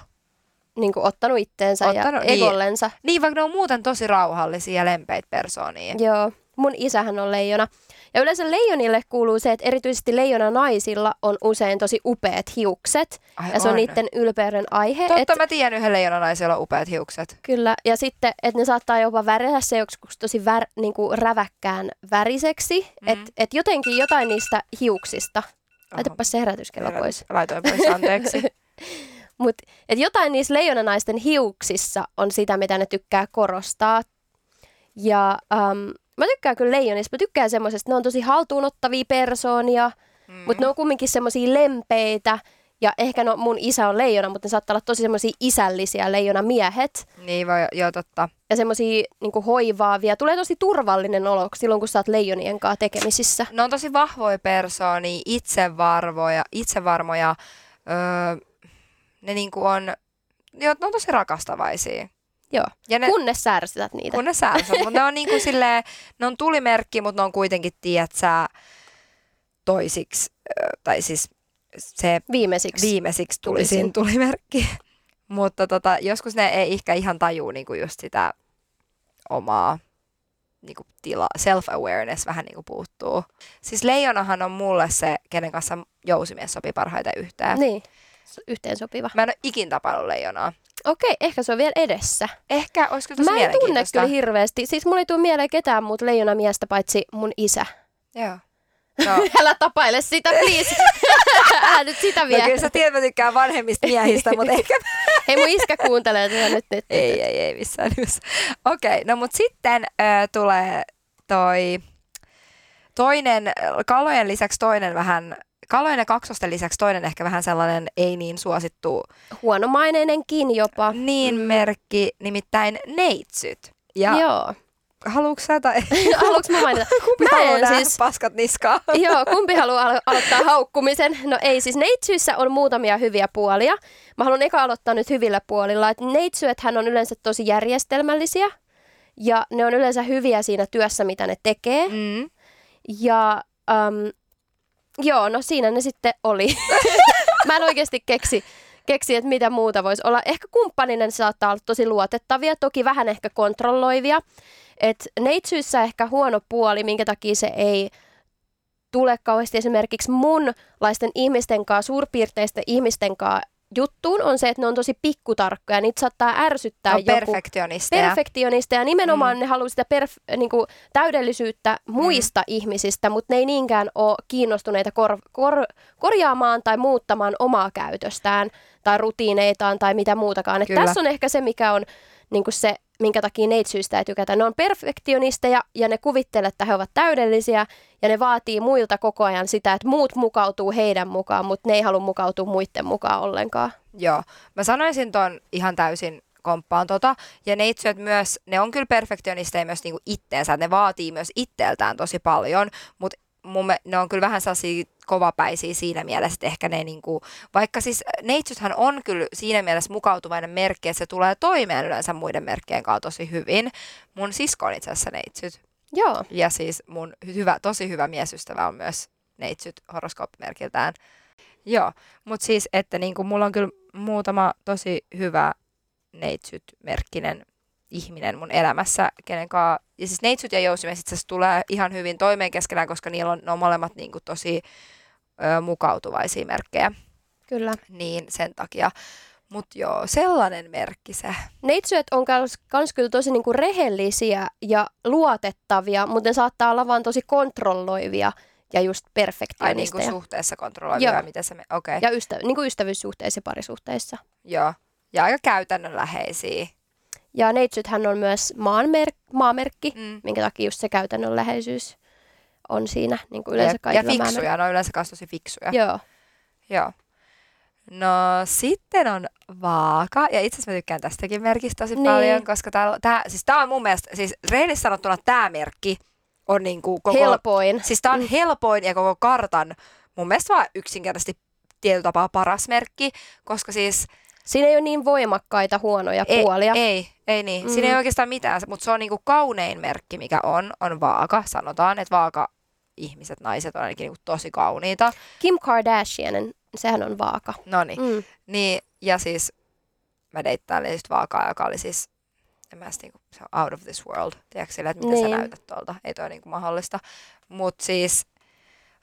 Niin kuin ottanut itteensä Ottanut, ja niin. egollensa. Niin, vaikka ne on muuten tosi rauhallisia ja lempeitä persoonia. Joo, mun isähän on leijona. Ja yleensä leijonille kuuluu se, että erityisesti leijona naisilla on usein tosi upeat hiukset. Ai ja se on, on. niiden ylpeyden aihe. Totta, et, mä tiedän yhden leijonanaisen, jolla on upeat hiukset. Kyllä, ja sitten, että ne saattaa jopa värjätä se joskus tosi vär, niin kuin räväkkään väriseksi. Mm. Että et jotenkin jotain niistä hiuksista. Laitapa se herätyskello pois. Laitoin pois, anteeksi. Mut, et jotain niissä leijonanaisten hiuksissa on sitä, mitä ne tykkää korostaa. Ja um, mä tykkään kyllä leijonista. Mä tykkään semmoisesta, ne on tosi haltuunottavia persoonia, mm. mutta ne on kumminkin semmoisia lempeitä. Ja ehkä no, mun isä on leijona, mutta ne saattaa olla tosi semmoisia isällisiä leijonamiehet. niin voi, joo totta. Ja semmoisia niinku hoivaavia. Tulee tosi turvallinen olo silloin, kun sä oot leijonien kanssa tekemisissä. Ne on tosi vahvoja persoonia, itsevarvoja, itsevarmoja. Öö, ne niinku on, joo, ne on tosi rakastavaisia. Joo, Ja ne, kunnes sä ärsytät niitä. kun ne säälsät, mutta ne on niinku silleen, ne on tulimerkki, mutta ne on kuitenkin, tiedät sä, toisiksi, tai siis se Viimeisiksi. viimeisiksi tulisin. tulimerkki. Mutta tota, joskus ne ei ehkä ihan tajuu niinku just sitä omaa niinku tila, self-awareness vähän niinku puuttuu. Siis leijonahan on mulle se, kenen kanssa jousimies sopii parhaiten yhteen. Niin, s- yhteen sopiva. Mä en ole ikin tapannut leijonaa. Okei, ehkä se on vielä edessä. Ehkä olisi kyllä tosi Mä en tunne kyllä hirveästi. Siis mulla ei tule mieleen ketään muuta leijonamiestä paitsi mun isä. Joo. No, Älä tapaile sitä, please. Älä nyt sitä no vielä. kyllä sä tiedät, mä tykkään vanhemmista miehistä, mutta ehkä Hei, mun iskä kuuntelee tätä nyt. nyt. Ei, ei, ei missään nimessä. Okei, okay, no mutta sitten äh, tulee toi toinen, kalojen lisäksi toinen vähän, kalojen ja kaksosten lisäksi toinen ehkä vähän sellainen ei niin suosittu Huonomaineinenkin jopa. niin merkki, nimittäin neitsyt. Ja Joo. haluatko sä tai Haluatko mä mainita? kumpi Mä haluaa siis- paskat niskaan? Joo, kumpi haluaa alo- aloittaa haukkumisen? No ei, siis neitsyissä on muutamia hyviä puolia. Mä haluan eka aloittaa nyt hyvillä puolilla. Et neitsyethän on yleensä tosi järjestelmällisiä ja ne on yleensä hyviä siinä työssä, mitä ne tekee. Mm. Ja um, joo, no siinä ne sitten oli. Mä en oikeasti keksi, keksi, että mitä muuta voisi olla. Ehkä kumppaninen saattaa olla tosi luotettavia, toki vähän ehkä kontrolloivia. Et neitsyissä ehkä huono puoli, minkä takia se ei tule kauheasti esimerkiksi munlaisten ihmisten kanssa, suurpiirteisten ihmisten kanssa juttuun, on se, että ne on tosi pikkutarkkoja. Niitä saattaa ärsyttää On joku perfektionisteja. perfektionista ja nimenomaan Mm. mm. ne haluaa sitä perf- niinku, täydellisyyttä muista mm. ihmisistä, mutta ne ei niinkään ole kiinnostuneita kor- kor- korjaamaan tai muuttamaan omaa käytöstään tai rutiineitaan tai mitä muutakaan. Et Kyllä. tässä on ehkä se, mikä on niinku se, minkä takia neitsyistä ei tykätä. Ne on perfektionisteja ja ne kuvittelee, että he ovat täydellisiä ja ne vaatii muilta koko ajan sitä, että muut mukautuu heidän mukaan, mutta ne ei halua mukautua muiden mukaan ollenkaan. Joo, mä sanoisin ton ihan täysin komppaan tota. Ja neitsyöt myös, ne on kyllä perfektionisteja myös niinku itteensä, ne vaatii myös itteeltään tosi paljon, mutta mun ne on kyllä vähän sellaisia kovapäisiä siinä mielessä, että ehkä ne niinku, vaikka siis neitsythän on kyllä siinä mielessä mukautuvainen merkki, että se tulee toimeen yleensä muiden merkkien kanssa tosi hyvin. Mun sisko on itse asiassa neitsyt. Joo. Ja siis mun hyvä, tosi hyvä miesystävä on myös neitsyt horoskooppimerkiltään. Joo, mutta siis, että niinku mulla on kyllä muutama tosi hyvä neitsyt-merkkinen ihminen mun elämässä, kenen kaa, ja siis neitsyt ja jousimies itse asiassa tulee ihan hyvin toimeen keskenään, koska niillä on, ne on molemmat niinku tosi ö, mukautuvaisia merkkejä, Kyllä. niin sen takia. Mutta joo, sellainen merkki se. Neitsyöt on kans, kans kyllä tosi niinku rehellisiä ja luotettavia, mutta ne saattaa olla vaan tosi kontrolloivia ja just Ai niinku suhteessa kontrolloivia, Joo. miten se me... Okei, okay. ja ystä, niinku ystävyyssuhteissa ja parisuhteissa. joo. Ja aika käytännönläheisiä. Ja neitsythän on myös maanmer- maamerkki, Mm. minkä takia just se käytännönläheisyys on siinä niin kuin yleensä ja, ja kaikilla maamer- fiksuja, ne on yleensä kanssa tosi fiksuja. Joo. Joo. No sitten on vaaka, ja itse asiassa mä tykkään tästäkin merkistä tosi Niin. paljon, koska tää, tää, siis tää on mun mielestä, siis rehellisesti sanottuna tää merkki on niinku koko... Helpoin. Siis tää on Mm. helpoin ja koko kartan mun mielestä vaan yksinkertaisesti tietyllä tapaa paras merkki, koska siis Siinä ei ole niin voimakkaita huonoja ei, puolia. ei, ei niin. Mm. Siinä ei oikeastaan mitään, mutta se on niinku kaunein merkki, mikä on, on vaaka. Sanotaan, että vaaka ihmiset, naiset on ainakin niinku tosi kauniita. Kim Kardashian, sehän on vaaka. No. Mm. Niin, ja siis mä deittailin just vaakaa, joka oli siis, en mä edes niinku, se on out of this world. Tiedätkö sillä, että mitä Niin. sä näytät tuolta? Ei toi niinku mahdollista. Mutta siis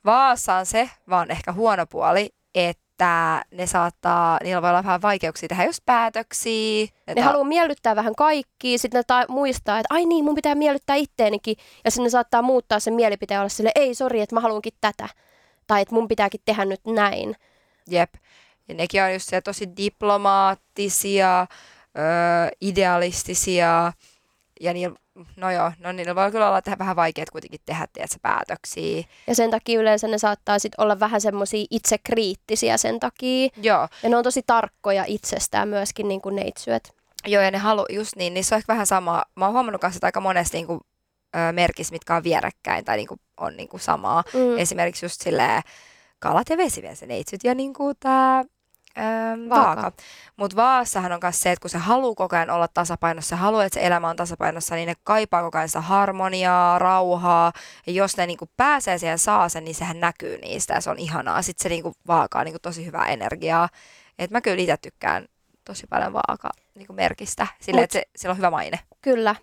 vaassa on se vaan ehkä huono puoli, että ne saattaa, niillä voi olla vähän vaikeuksia tehdä just päätöksiä. Ne ta- haluaa miellyttää vähän kaikkia, sitten ne ta- muistaa, että ai niin, mun pitää miellyttää itteenikin. Ja sitten ne saattaa muuttaa sen mielipiteen olla sille, ei sori, että mä haluankin tätä. Tai että mun pitääkin tehdä nyt näin. Jep. Ja nekin on just tosi diplomaattisia, öö, idealistisia. Ja niillä, no joo, no niillä voi kyllä olla tehdä vähän vaikeat kuitenkin tehdä tiedätkö, päätöksiä. Ja sen takia yleensä ne saattaa sit olla vähän semmoisia itsekriittisiä sen takia. Joo, Ja ne on tosi tarkkoja itsestään myöskin niin kuin neitsyöt. joo ja ne halu, just niin, niissä on ehkä vähän sama. Mä oon huomannut kanssa, että aika monesti niin kuin, ö, merkis, mitkä on vierekkäin tai niin kuin, on niin kuin samaa. Mm. Esimerkiksi just silleen kalat ja vesimies neitsyt ja niin kuin tää Ähm, Vaaka. vaaka. Mutta vaassahan on myös se, että kun se haluaa koko ajan olla tasapainossa, haluaa, että se elämä on tasapainossa, niin ne kaipaa koko ajan sitä harmoniaa, rauhaa. Ja jos ne niinku pääsee siihen saa sen, niin sehän näkyy niistä ja se on ihanaa. Sitten se niinku vaaka on niinku tosi hyvää energiaa. Et mä kyllä itse tykkään tosi paljon vaaka niinku merkistä, sille Mut- että se, sillä on hyvä maine. Kyllä,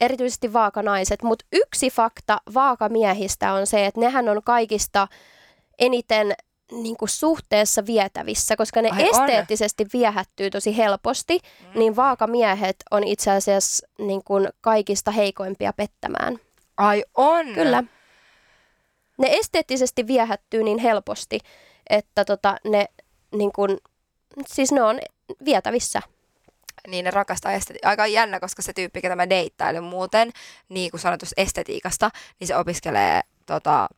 erityisesti vaakanaiset. Mutta yksi fakta vaakamiehistä on se, että nehän on kaikista eniten niin kuin suhteessa vietävissä, koska ne Ai on? esteettisesti viehättyy tosi helposti, Mm. niin vaakamiehet on itse asiassa niin kuin kaikista heikoimpia pettämään. Ai on? Kyllä. Ne esteettisesti viehättyy niin helposti, että tota, ne, niin kuin, siis ne on vietävissä. niin ne rakastaa esteti- Aika jännä, koska se tyyppi, ketä mä deittailen muuten, niin kuin sanotus estetiikasta, niin se opiskelee tota,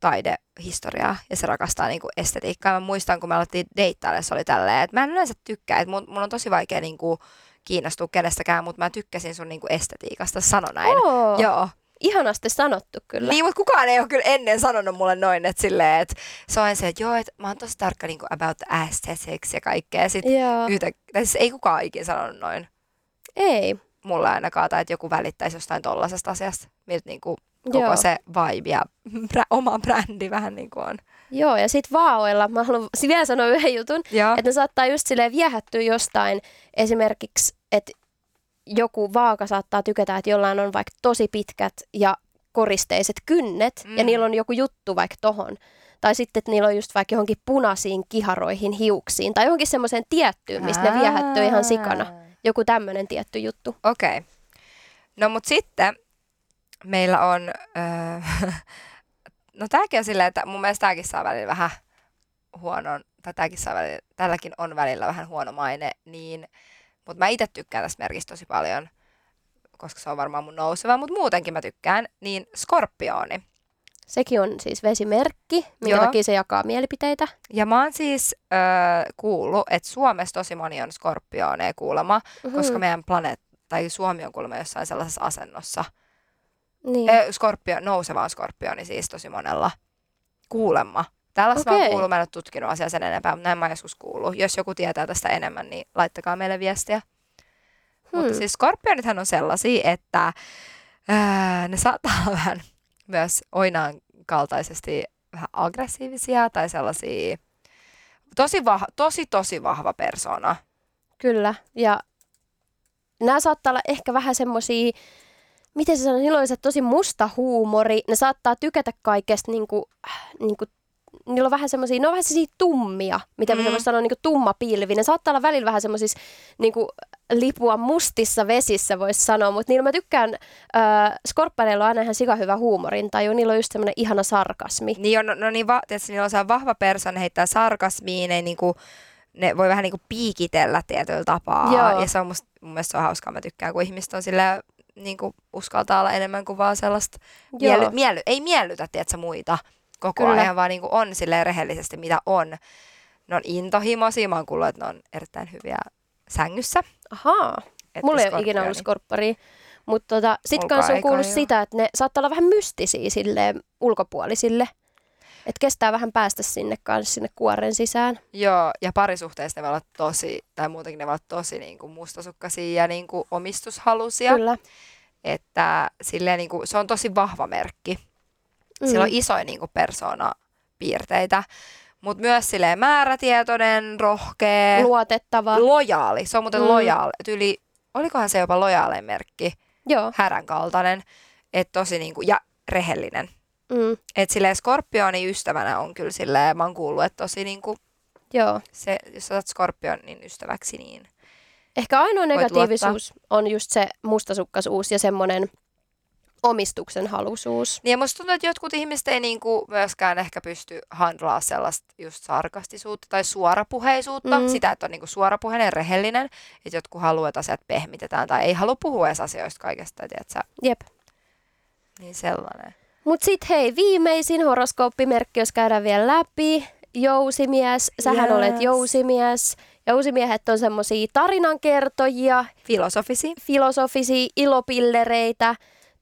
taidehistoriaa ja se rakastaa niin kuin estetiikkaa. Mä muistan, kun me alettiin deittailla, se oli tälleen, että mä en yleensä tykkää, että mun, mun on tosi vaikea niin kuin, kiinnostua kenestäkään, mutta mä tykkäsin sun niin kuin estetiikasta, sano näin. Oo, Joo. ihanasti sanottu kyllä. Niin, mutta kukaan ei ole kyllä ennen sanonut mulle noin, että silleen, että se on se, että joo, että mä oon tosi tarkka niin kuin about the aesthetics ja kaikkea. Joo, yhtä, siis ei kukaan ikinä sanonut noin ei. mulle ainakaan, tai että joku välittäisi jostain tollasesta asiasta, miltä niinku koko Joo. se vibe ja brä, oma brändi vähän niin kuin on. Joo, ja sitten vaoilla, mä haluan vielä sanoa yhden jutun, Joo. että ne saattaa just silleen viehättyä jostain, esimerkiksi, että joku vaaka saattaa tykätä, että jollain on vaikka tosi pitkät ja koristeiset kynnet, mm. ja niillä on joku juttu vaikka tohon. Tai sitten, että niillä on just vaikka johonkin punaisiin kiharoihin, hiuksiin, tai johonkin semmoiseen tiettyyn, mistä ne viehättyy ihan sikana. Joku tämmöinen tietty juttu. Okei. Okay. No mut sitten meillä on, öö, no tääkin on silleen, että mun mielestä tääkin saa välillä vähän huonon, tai tääkin saa välillä, tälläkin on välillä vähän huono maine, niin, mutta mä itse tykkään tästä merkistä tosi paljon, koska se on varmaan mun nouseva, mutta muutenkin mä tykkään, niin skorpioni. Sekin on siis vesimerkki, minkä Joo. takia se jakaa mielipiteitä. Ja mä oon siis öö, kuullut, että Suomessa tosi moni on skorpioneja kuulemma, Mhm. koska meidän planeet, tai Suomi on kuulemma jossain sellaisessa asennossa. Niin. Öö, skorpio, nouseva on skorpioni siis tosi monella kuulemma. Tällaista mä oon kuullut, mä en ole tutkinut asiaa sen enempää, mutta näin mä oon joskus kuullut. Jos joku tietää tästä enemmän, niin laittakaa meille viestiä. Hmm. Mutta siis skorpionithan on sellaisia, että öö, ne saattaa olla vähän myös oinaan kaltaisesti vähän aggressiivisia tai sellaisia tosi, vah, tosi, tosi vahva persona. Kyllä, ja nämä saattaa olla ehkä vähän semmosia, miten se sanoo, niillä on se tosi musta huumori, ne saattaa tykätä kaikesta niinku, niinku niillä on vähän semmosia, ne on vähän semmosia tummia, mitä mm. Voisi sanoa, niinku tumma pilvi. Ne saattaa olla välillä vähän semmoisissa niinku, lipua mustissa vesissä, voisi sanoa, mutta niillä mä tykkään, äh, skorppaneilla on aina ihan sika hyvä huumorintaju, niillä on just semmoinen ihana sarkasmi. Niin on, no, no niin, va, tietysti niillä on se vahva persona, ne heittää sarkasmiin, ne, niinku, ne voi vähän niinku piikitellä tietyllä tapaa. Joo. Ja se on musta, mun mielestä se on hauskaa, mä tykkään, kun ihmiset on sillä niinku, uskaltaa olla enemmän kuin vaan sellaista miely, miely, ei miellytä, tiedätkö, muita koko Kyllä. ajan, vaan niinku on silleen rehellisesti, mitä on. Ne on intohimoisia, mä oon kuullut, että ne on erittäin hyviä sängyssä. Ahaa. Että Mulla ei ole ikinä ollut skorpparia. Mutta tota, sit kans on kuullut sitä, että ne saattaa olla vähän mystisiä silleen ulkopuolisille. Että kestää vähän päästä sinne kanssa sinne kuoren sisään. Joo, ja parisuhteessa ne voi olla tosi, tai muutenkin ne voi olla tosi niin kuin mustasukkaisia ja niin kuin omistushalusia. Kyllä. Että silleen niin kuin, se on tosi vahva merkki. Mm. Sillä on isoja niin kuin persoonapiirteitä, mutta myös silleen määrätietoinen, rohkea, Luotettava. lojaali. Se on muuten Mm. lojaali. Tyyli, olikohan se jopa lojaalein merkki, Joo. härän kaltainen, että tosi niin kuin, ja rehellinen. Mm. Että silleen skorpioni ystävänä on kyllä silleen, mä oon kuullut, että tosi niin kuin, Joo. se, jos otat skorpionin ystäväksi, niin Ehkä ainoa negatiivisuus on just se mustasukkaisuus ja semmoinen omistuksen halusuus. Niin ja musta tuntuu, että jotkut ihmiset ei niinku myöskään ehkä pysty handlaa sellaista just sarkastisuutta tai suorapuheisuutta. Mm. Sitä, että on niinku suorapuheinen rehellinen. Että jotkut haluaa, että asiat pehmitetään tai ei halua puhua edes asioista kaikesta, tiedätkö? Jep. Niin sellainen. Mut sit hei, viimeisin horoskooppimerkki, jos käydään vielä läpi. Jousimies, sähän Yes. olet jousimies. Jousimiehet on semmosia tarinankertojia, Filosofisi. filosofisia ilopillereitä,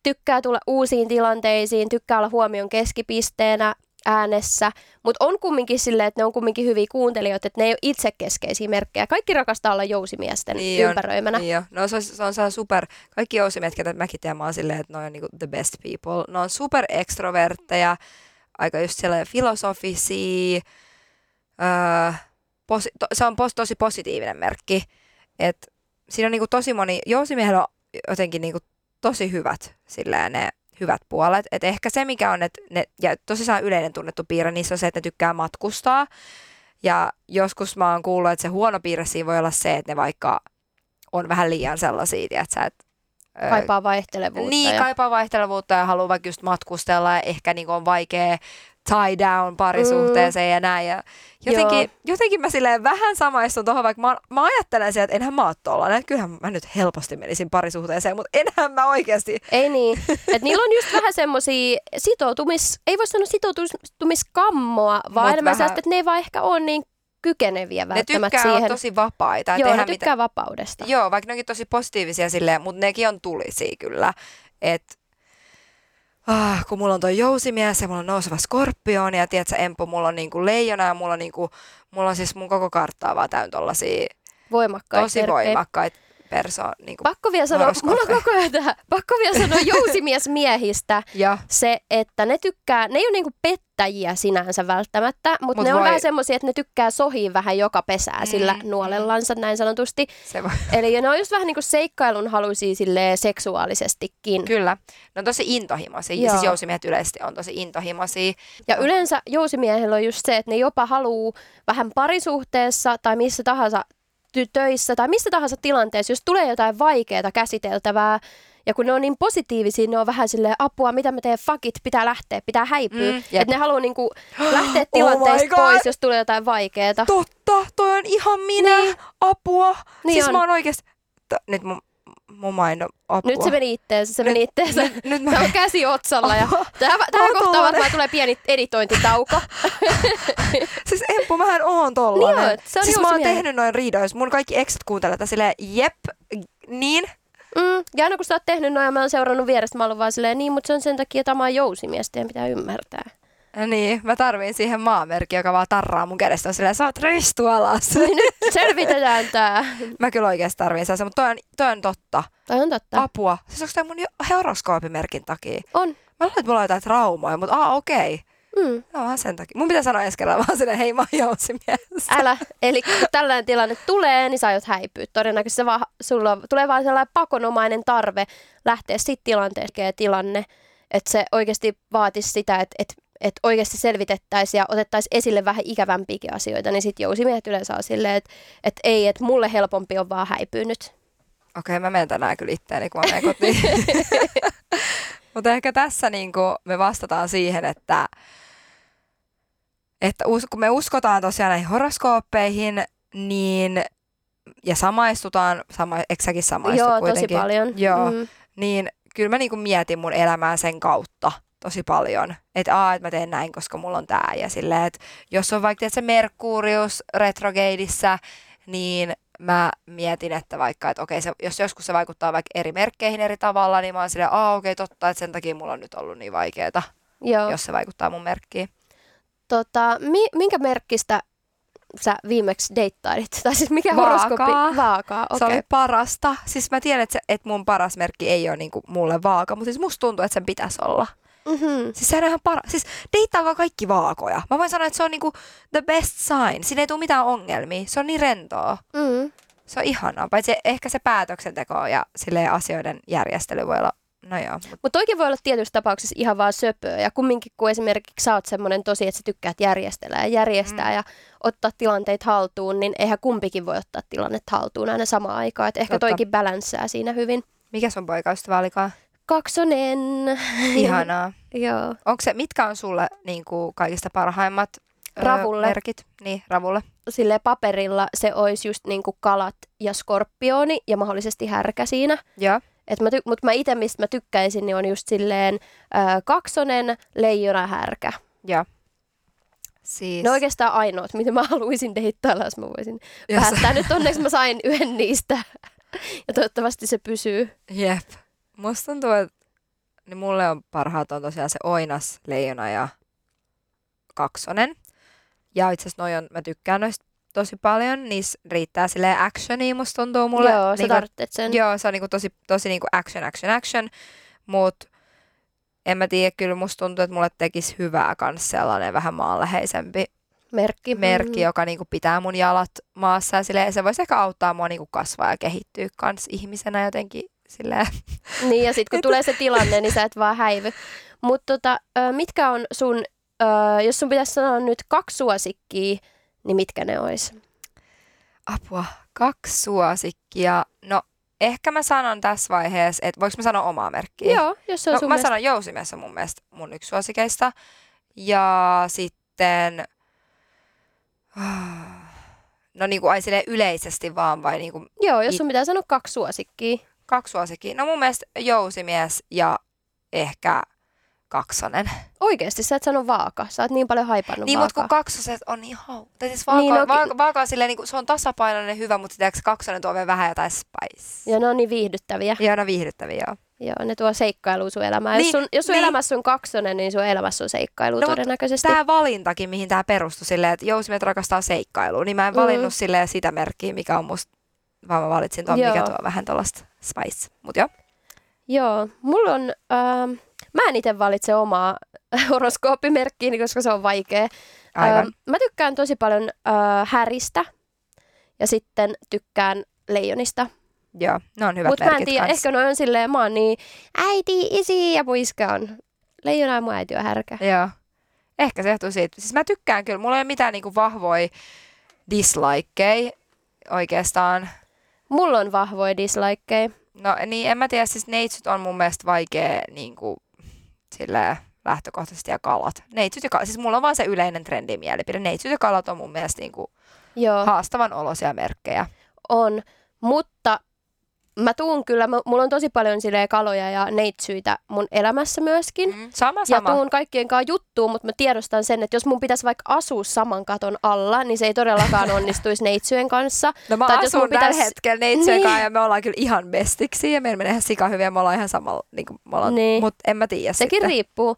tykkää tulla uusiin tilanteisiin, tykkää olla huomion keskipisteenä äänessä, mutta on kumminkin silleen, että ne on kumminkin hyviä kuuntelijoita, että ne ei ole itsekeskeisiä merkkejä. Kaikki rakastaa olla jousimiesten Niin on, ympäröimänä. Niin jo. No se on, se on sellainen super, kaikki jousimet, ketä mäkin tiedän, mä oon silleen, että ne on niinku the best people. Ne on super extrovertteja, aika just sellainen filosofisia, öö, posi, to, se on pos, tosi positiivinen merkki. Et siinä on niinku tosi moni, jousimiehellä on jotenkin niinku tosi hyvät silleen ne hyvät puolet. Et ehkä se, mikä on, että ne, ja tosissaan yleinen tunnettu piirre, niissä on se, että ne tykkää matkustaa. Ja joskus mä oon kuullut, että se huono piirre siinä voi olla se, että ne vaikka on vähän liian sellaisia, että ö, Kaipaa vaihtelevuutta. niin, ja... kaipaa vaihtelevuutta ja haluaa vaikka just matkustella ja ehkä niin on vaikea tie down parisuhteeseen mm. ja näin. Ja jotenkin, jotenkin mä silleen vähän samaistun tuohon, vaikka mä, mä ajattelen sieltä, että enhän mä oot tollanen. Kyllähän mä nyt helposti menisin parisuhteeseen, mutta enhän mä oikeasti. Ei niin. Et niillä on just vähän semmosia sitoutumis, ei voi sanoa sitoutumiskammoa, vaan Mut enemmän vähän- että ne ei vaan ehkä ole niin kykeneviä Ne välttämättä olla siihen. tosi vapaita. Joo, ne tykkää vapaudesta. Joo, vaikka ne onkin tosi positiivisia silleen, mutta nekin on tulisia kyllä. Et, ah, kun mulla on toi jousimies ja mulla on nouseva skorpioni ja tiedätkö Empu, mulla on niinku leijona ja mulla on, niinku, mulla on siis mun koko karttaa vaan täynnä tollasia Voimakkaita tosi merkkejä. voimakkaita persoon. Niinku, Pakko vielä sanoa, mulla on koko ajan tähän, pakko vielä sanoa jousimiesmiehistä ja se, että ne tykkää, ne ei ole niinku pettäjiä sinänsä välttämättä, mutta Mut ne on voi- vähän semmoisia, että ne tykkää sohia vähän joka pesää Mm, sillä mm. nuolellansa näin sanotusti. se voi. Eli ne on just vähän niinku seikkailun haluisia silleen seksuaalisestikin. Kyllä. Ne on tosi intohimoisia. Ja Joo. siis jousimiehet yleisesti on tosi intohimoisia. Ja yleensä jousimiehellä on just se, että ne jopa haluaa vähän parisuhteessa tai missä tahansa töissä tai missä tahansa tilanteessa, jos tulee jotain vaikeaa käsiteltävää, ja kun ne on niin positiivisia, ne on vähän silleen apua, mitä mä teen, fuck it, pitää lähteä, pitää häipyä. Mm, että ne haluaa niinku lähteä Oh tilanteesta God! pois, jos tulee jotain vaikeaa. Totta, toi on ihan minä. Niin. Apua. Niin siis on. mä oon oikeesti... Nyt mun, mun maino apua. Nyt se meni itteensä, se meni itteensä. Nyt, nyt mä... Tämä on käsi otsalla ja tähän, kohtaan varmaan tulee pieni editointitauko. Siis Empu, mähän oon tollanen. Niin oot, se on siis mä oon tehnyt noin riidoissa. Mun kaikki exit kuuntelee tätä silleen, jep, niin. Mm, ja aina kun sä oot tehnyt noin ja mä oon seurannut vierestä, mä oon vaan silleen, niin, mutta se on sen takia, että mä oon jousimies, teidän pitää ymmärtää. Ja niin, mä tarviin siihen maamerkki, joka vaan tarraa mun kädestä. On silleen, sä oot ristu alas. Nyt selvitetään tää. mä kyllä oikeasti tarviin sellaisen, mutta toi on, toi on totta. Toi on totta. Apua. Siis onko toi mun jo- horoskoopimerkin takia? On. Mä luulen, että mulla on jotain traumoja, mutta aa okei. Okay. Mm. No vaan sen takia. Mun pitää sanoa ensi kerralla vaan silleen, hei mä oon jousimies. Älä. Eli kun tällainen tilanne tulee, niin sä aiot häipyä. Todennäköisesti se vaan, sulla tulee vaan sellainen pakonomainen tarve lähteä sit tilanteeseen tilanne, että se oikeasti vaatisi sitä, että, että että oikeasti selvitettäisiin ja otettaisiin esille vähän ikävämpiäkin asioita, niin sitten jousimiehet yleensä on silleen, että, että ei, että mulle helpompi on vaan häipyä nyt. Okei, okay, mä menen tänään kyllä itteeni, kun mä menen kotiin. Mutta ehkä tässä niin me vastataan siihen, että, että us, kun me uskotaan tosiaan näihin horoskooppeihin, niin ja samaistutaan, sama, eikö säkin samaistu Joo, kuitenkin? tosi paljon. Joo, Mm. niin kyllä mä niin mietin mun elämää sen kautta tosi paljon. Että aa, että mä teen näin, koska mulla on tää. Ja silleen, että jos on vaikka se Merkurius retrogradissa, niin mä mietin, että vaikka, että okei, se, jos joskus se vaikuttaa vaikka eri merkkeihin eri tavalla, niin mä oon silleen, aa okei, totta, että sen takia mulla on nyt ollut niin vaikeeta, Joo. jos se vaikuttaa mun merkkiin. Tota, mi- minkä merkkistä sä viimeksi deittailit? Tai siis mikä Vaakaa. horoskooppi? Vaakaa. Se okei. oli parasta. Siis mä tiedän, että, se, että mun paras merkki ei ole niinku mulle vaaka, mutta siis musta tuntuu, että sen pitäisi olla. Mm-hmm. Siis sehän on ihan para. Siis deittaakaa kaikki vaakoja. Mä voin sanoa, että se on niinku the best sign. Siinä ei tule mitään ongelmia. Se on niin rentoa. Mm. Se on ihanaa. Paitsi ehkä se päätöksenteko ja asioiden järjestely voi olla, no joo. Mut, Mutta toikin voi olla tietyissä tapauksissa ihan vaan söpöä. Ja kumminkin, kun esimerkiksi sä oot semmoinen tosi, että sä tykkäät järjestellä ja järjestää Mm. ja ottaa tilanteita haltuun, niin eihän kumpikin voi ottaa tilannetta haltuun aina samaan aikaan. Et ehkä Totta. toikin bälänssää siinä hyvin. mikä sun poikaystävä olikaan? Kaksonen. Ihanaa. Joo. Onko se, mitkä on sulle niin kuin kaikista parhaimmat Ravulle. merkit? Niin, ravulle. Sille paperilla se olisi just niinku kalat ja skorpioni ja mahdollisesti härkä siinä. Joo. Et mä ty- Mutta mä itse, mistä mä tykkäisin, niin on just silleen ö, kaksonen, leijona, härkä. Joo. Siis, Ne on oikeastaan ainoat, mitä mä haluaisin deittailla, jos mä voisin jos- päättää. Nyt onneksi mä sain yhden niistä. Ja toivottavasti se pysyy. Jep. Musta tuntuu, että niin mulle on parhaat on tosiaan se oinas, leijona ja kaksonen. Ja itse asiassa noi on, mä tykkään noista tosi paljon. Niissä riittää sille actionia, musta tuntuu mulle. Joo, sä Niinku- tarvitset sen. Joo, se on niinku tosi, tosi niinku action, action, action. Mut en mä tiedä, kyllä musta tuntuu, että mulle tekisi hyvää kans sellainen vähän maanläheisempi Merkki. merkki, Mm. joka niinku pitää mun jalat maassa. Ja silleen, se voisi ehkä auttaa mua niinku kasvaa ja kehittyä kans ihmisenä jotenkin silleen. Niin, ja sitten kun tulee se tilanne, niin sä et vaan häivy. Mutta tota, mitkä on sun, jos sun pitäisi sanoa nyt kaksi suosikkia, niin mitkä ne ois? Apua, kaksi suosikkia. No, ehkä mä sanon tässä vaiheessa, että voiko mä sanoa omaa merkkiä? Joo, jos se on No, sun mä mielestä. sanon jousimies on mun mielestä mun yksi suosikeista. Ja sitten... No niin kuin ai yleisesti vaan vai niin kuin Joo, jos sun pitää sanoa kaksi suosikkia. kaksi suosikkia. No mun mielestä jousimies ja ehkä kaksonen. Oikeesti, sä et sano vaaka. Sä oot niin paljon haipannut niin, mutta kun kaksoset on niin hau. Tai siis vaaka, Niin, no vaaka, vaaka on silleen, niin kuin, se on tasapainoinen hyvä, mutta sitten kaksonen tuo vielä vähän jotain spice. Ja ne on niin viihdyttäviä. Ja ne on viihdyttäviä, joo. Joo, ne tuo seikkailua sun elämään. Jos Niin, sun, jos sun niin. elämässä on kaksonen, niin sun elämässä on seikkailu No, todennäköisesti. Tämä valintakin, mihin tämä perustui silleen, että jousimet rakastaa seikkailua, niin mä en Mm. valinnut silleen sitä merkkiä, mikä on musta, vaan mä valitsin tuon, mikä Joo. tuo vähän tuollaista spice. Mut joo. Joo, mulla on... Ähm, mä en itse valitse omaa horoskooppimerkkiäni, koska se on vaikea. Aivan. Ähm, mä tykkään tosi paljon äh, häristä ja sitten tykkään leijonista. joo, ne on hyvät Mutta mä en tiedä, kans. ehkä noin on silleen, mä oon niin äiti, isi ja puiska on leijona ja mun äiti on härkä. Joo. Ehkä se johtuu siitä. Siis mä tykkään kyllä, mulla ei ole mitään niinku vahvoja dislikeja oikeastaan. Mulla on vahvoja dislikeja. No niin, en mä tiedä, siis neitsyt on mun mielestä vaikea niinku silleen lähtökohtaisesti ja kalat. Neitsyt ja kalat, siis mulla on vaan se yleinen trendimielipide. Neitsyt ja kalat on mun mielestä niinku Joo. haastavan olosia merkkejä. On, mutta mä tuun kyllä, mä- mulla on tosi paljon silleen kaloja ja neitsyitä mun elämässä myöskin. Mm. Sama, Ja sama. tuun kaikkien kanssa juttuun, mutta mä tiedostan sen, että jos mun pitäisi vaikka asua saman katon alla, niin se ei todellakaan onnistuisi neitsyjen kanssa. No mä Tai jos asun mun tällä pitäis- hetkellä neitsyön Niin. kanssa ja me ollaan kyllä ihan bestiksi ja meillä menee ihan sika hyvin ja me ollaan ihan samalla, niin kuin me ollaan, Niin. mutta en mä tiedä Sekin sitten. riippuu.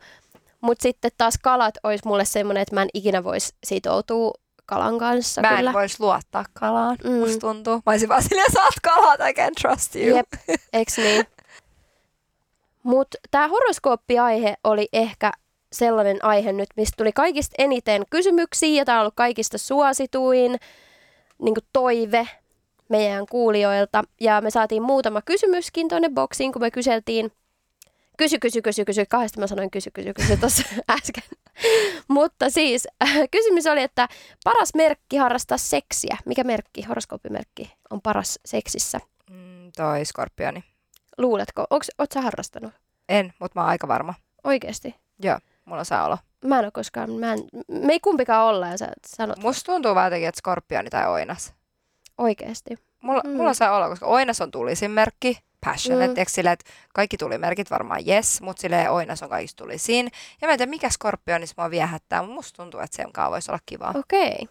Mutta sitten taas kalat olisi mulle semmoinen, että mä en ikinä voisi sitoutua kalan kanssa Mä kyllä. en vois luottaa kalaan, Mm. musta tuntuu. Mä olisin vaan silleen, sä oot kalat, I can trust you. Jep, eiks niin? Mutta tämä horoskooppiaihe oli ehkä sellainen aihe nyt, mistä tuli kaikista eniten kysymyksiä ja tämä on ollut kaikista suosituin niin toive meidän kuulijoilta. Ja me saatiin muutama kysymyskin tuonne boksiin, kun me kyseltiin Kysy, kysy, kysy, kysy. Kahdesti mä sanoin kysy, kysy, kysy tuossa äsken. Mutta siis kysymys oli, että paras merkki harrastaa seksiä. Mikä merkki, horoskooppimerkki, on paras seksissä? Mm, toi skorpioni. Luuletko? Onks, oot sä harrastanut? En, mutta mä oon aika varma. Oikeesti? Joo, mulla on saa olla. Mä en ole koskaan, mä en, me ei kumpikaan olla ja sä sanot Musta tuntuu vaan jotenkin, että skorpioni tai oinas. oikeesti. Mulla, mm. mulla saa olla, koska oinas on tulisin merkki. Passionate, Mm. mm. sille, että kaikki tulimerkit varmaan yes, mutta sille oinas on kaikista tulisin. Ja mä en tiedä, mikä skorpionissa mua viehättää, mutta musta tuntuu, että sen kanssa voisi olla kiva. Okei.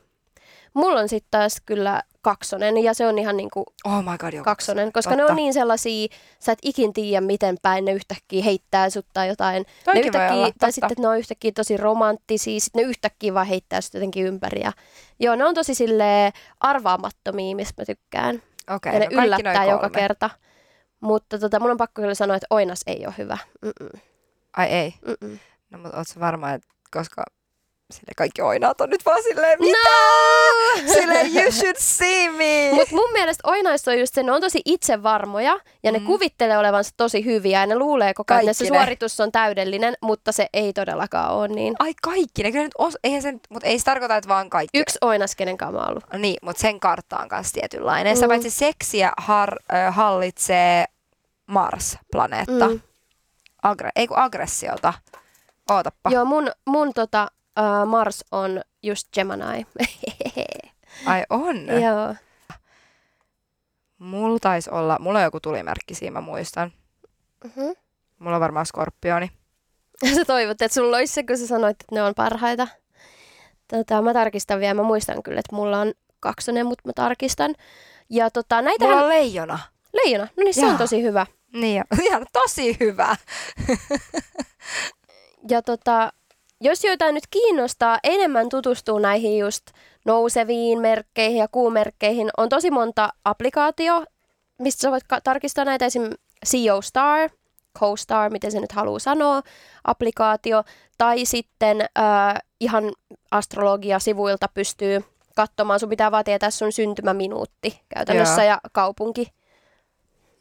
Mulla on sitten taas kyllä kaksonen ja se on ihan niinku Oh my god, joo. kaksonen, koska Totta. ne on niin sellaisia, sä et ikin tiedä miten päin ne yhtäkkiä heittää sut tai jotain. ne yhtäkkiä, olla, tai totta. sitten että ne on yhtäkkiä tosi romanttisia, sitten ne yhtäkkiä vaan heittää sut jotenkin ympäri. Ja, joo, ne on tosi sille arvaamattomia, mistä mä tykkään. Okei, ja ne no yllättää joka kerta. Mutta tota, mun on pakko kyllä sanoa, että Oinas ei ole hyvä. Mm-mm, Ai ei. mm-mm. No mutta ootko varma, että koska sille kaikki oinaat on nyt vaan silleen, mitä? No! Silleen, you should see me. Mutta mun mielestä oinaissa on just se, ne on tosi itsevarmoja ja ne Mm. kuvittelee olevansa tosi hyviä ja ne luulee koko ajan, että se suoritus on täydellinen, mutta se ei todellakaan ole niin. Ai kaikki, ne kyllä nyt os, eihän sen, mutta ei se tarkoita, että vaan kaikki. Yksi oinas, kenen kanssa ollut. Niin, mutta sen kartta on kanssa tietynlainen. Mm. paitsi seksiä har, äh, hallitsee Mars-planeetta. Mm. Agre, ei kun aggressiota. Ootappa. Joo, mun, mun tota, uh, Mars on just Gemini. Ai on. Joo. Mulla taisi olla, mulla on joku tulimerkki siinä, mä muistan. Mhm. Mulla on varmaan skorpioni. Sä toivot, että sulla olisi se, kun sä sanoit, että ne on parhaita. Tota, mä tarkistan vielä. Mä muistan kyllä, että mulla on kaksonen, mutta mä tarkistan. Ja tota, näitähän... Mulla on leijona. Leijona. No niin, se Jaa. on tosi hyvä. Niin, ja- ihan tosi hyvä. Ja tota, jos joitain nyt kiinnostaa enemmän tutustua näihin just nouseviin merkkeihin ja kuumerkkeihin, on tosi monta applikaatio, mistä sä voit ka- tarkistaa näitä, esim. CO Star, CoStar, miten se nyt haluaa sanoa, applikaatio, tai sitten äh, ihan astrologia-sivuilta pystyy katsomaan, sun pitää vaan tietää sun syntymäminuutti käytännössä Joo. ja kaupunki.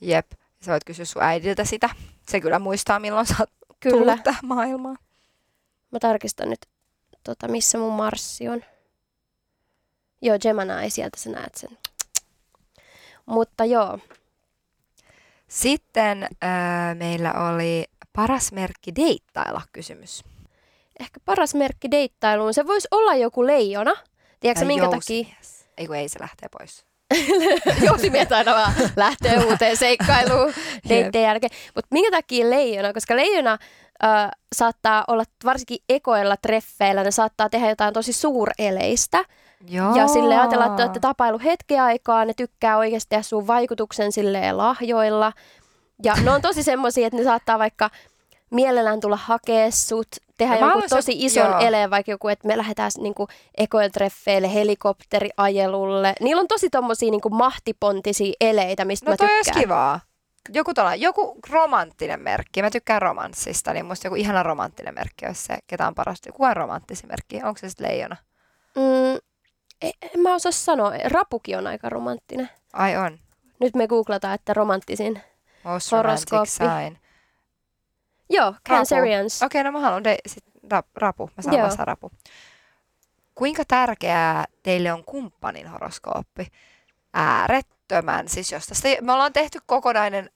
Jep. Sä voit kysyä sun äidiltä sitä. Se kyllä muistaa, milloin sä oot Kyllä. tullut tähän maailmaan. Mä tarkistan nyt, tota, missä mun Marssi on. Joo, Gemini, sieltä sä näet sen. Mutta joo, Sitten äh, meillä oli paras merkki deittailla kysymys. ehkä paras merkki deittailuun, se voisi olla joku leijona. Tiedätkö minkä jousimies. Ei kun ei, se lähtee pois. takia? Jousimiehet aina vaan lähtee uuteen seikkailuun deittien jälkeen. Mutta minkä takia leijona? Koska leijona äh, saattaa olla varsinkin ekoilla treffeillä, ne saattaa tehdä jotain tosi suureleistä. Joo. Ja sille ajatellaan, että te olette tapailu hetken aikaa, ne tykkää oikeasti tehdä sun vaikutuksen silleen lahjoilla. Ja ne on tosi semmoisia, että ne saattaa vaikka mielellään tulla hakea sut, tehdä No jonkun tosi ison joo. eleen, vaikka joku, että me lähdetään niinku ekoiltreffeille, helikopteriajelulle. Niillä on tosi tommosia niinku mahtipontisia eleitä, mistä No mä toi olisi tykkään. kivaa. Joku, tolla, joku romanttinen merkki. Mä tykkään romanssista, niin musta joku ihana romanttinen merkki olisi se, ketä on parasta. Kuka on romanttisin merkki? Onko se sitten leijona? Mm, en, en mä osaa sanoa. Rapukin on aika romanttinen. Ai on. Nyt me googlataan, että romanttisin. Most Horoskooppi. sign. Joo, Cancerians. Okei, no mä haluan de- sit rap, rapu. Mä saan vasta rapu. Kuinka tärkeää teille on kumppanin horoskooppi? Äärettömän. Siis jos tästä, me ollaan tehty kokonainen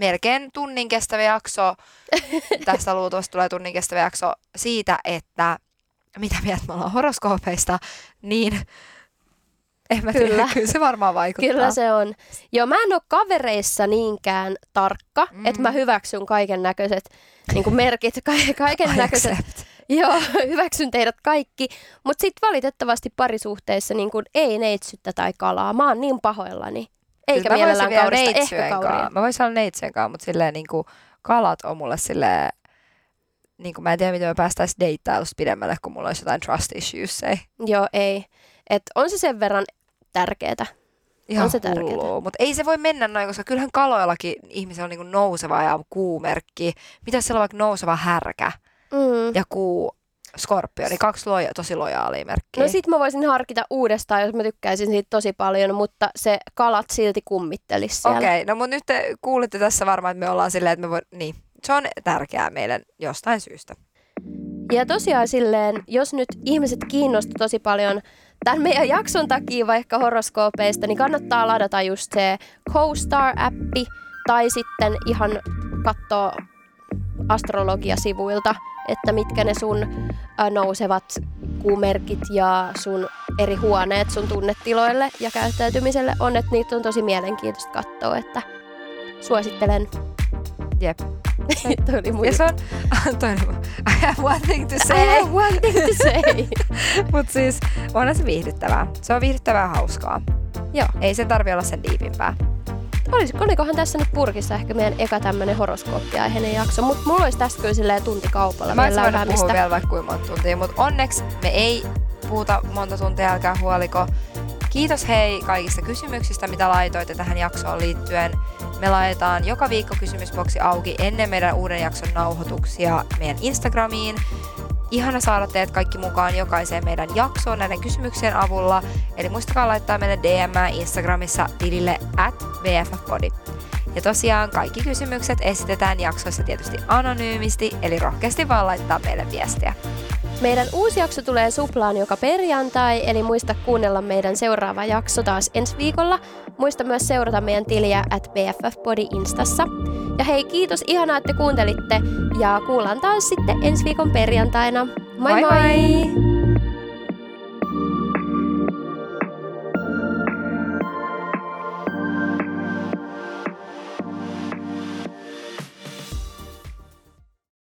melkein tunnin kestävä jakso. tästä luultavasti tulee tunnin kestävä jakso siitä, että mitä mieltä me ollaan horoskoopeista, niin en mä tiedä, Kyllä. kyllä se varmaan vaikuttaa. Kyllä se on. Joo, mä en ole kavereissa niinkään tarkka, Mm. että mä hyväksyn kaiken näköiset niin merkit, ka- kaiken näköiset. Joo, hyväksyn teidät kaikki. Mutta sitten valitettavasti parisuhteissa niin kun ei neitsyttä tai kalaa. Mä oon niin pahoillani. Eikä Kyllä mä voisin mielellään vielä kaurista, ehkä neitsyen kauria. kaa. Mä voisin olla neitsyen kaa, mutta silleen niin kuin kalat on mulle silleen, niin kuin mä en tiedä, miten me päästäisiin deittailusta pidemmälle, kun mulla olisi jotain trust issues. Ei. Joo, ei. Et on se sen verran tärkeetä. Ihan On se tärkeetä. hullua. Mutta ei se voi mennä noin, koska kyllähän kaloillakin ihmisellä on niin kuin nouseva ja kuumerkki. Mitä siellä on vaikka nouseva härkä Mm. ja kuu skorpioni, kaksi loja, tosi lojaalia merkkiä. No sit mä voisin harkita uudestaan, jos mä tykkäisin siitä tosi paljon, mutta se kalat silti kummittelisi siellä. Okei, no mutta nyt te kuulitte tässä varmaan, että me ollaan silleen, että me voi, niin, se on tärkeää meille jostain syystä. Ja tosiaan silleen, jos nyt ihmiset kiinnostaa tosi paljon tämän meidän jakson takia vaikka horoskoopeista, niin kannattaa ladata just se CoStar-appi tai sitten ihan katsoa astrologiasivuilta, että mitkä ne sun nousevat kuumerkit ja sun eri huoneet sun tunnetiloille ja käyttäytymiselle on, että niitä on tosi mielenkiintoista katsoa, että suosittelen. Jep. Toi oli mun Ja se on, toi oli I have one thing to I say. have one thing to say. Mut siis onhan se viihdyttävää. Se on viihdyttävää hauskaa. Joo. Ei sen tarvi olla sen diipimpää. Olis, olikohan tässä nyt purkissa ehkä meidän eka tämmönen horoskooppiaiheinen jakso, mutta mulla olisi tästä kyllä silleen tuntikaupalla Mä olisin vielä voinut puhua vielä vaikka kuinka monta tuntia, mutta onneksi me ei puhuta monta tuntia, älkää huoliko. Kiitos hei kaikista kysymyksistä, mitä laitoitte tähän jaksoon liittyen. Me laitetaan joka viikko kysymysboksi auki ennen meidän uuden jakson nauhoituksia meidän Instagramiin. Ihana saada teidät kaikki mukaan jokaiseen meidän jaksoon näiden kysymyksien avulla. Eli muistakaa laittaa meille DM Instagramissa tilille at BFFpodi. Ja tosiaan kaikki kysymykset esitetään jaksoissa tietysti anonyymisti, eli rohkeasti vaan laittaa meille viestiä. Meidän uusi jakso tulee suplaan joka perjantai, eli muista kuunnella meidän seuraava jakso taas ensi viikolla. Muista myös seurata meidän tiliä at BFFpodi Instassa. Ja hei, kiitos ihanaa, että kuuntelitte ja kuullaan taas sitten ensi viikon perjantaina. Moi moi! Moi moi. moi!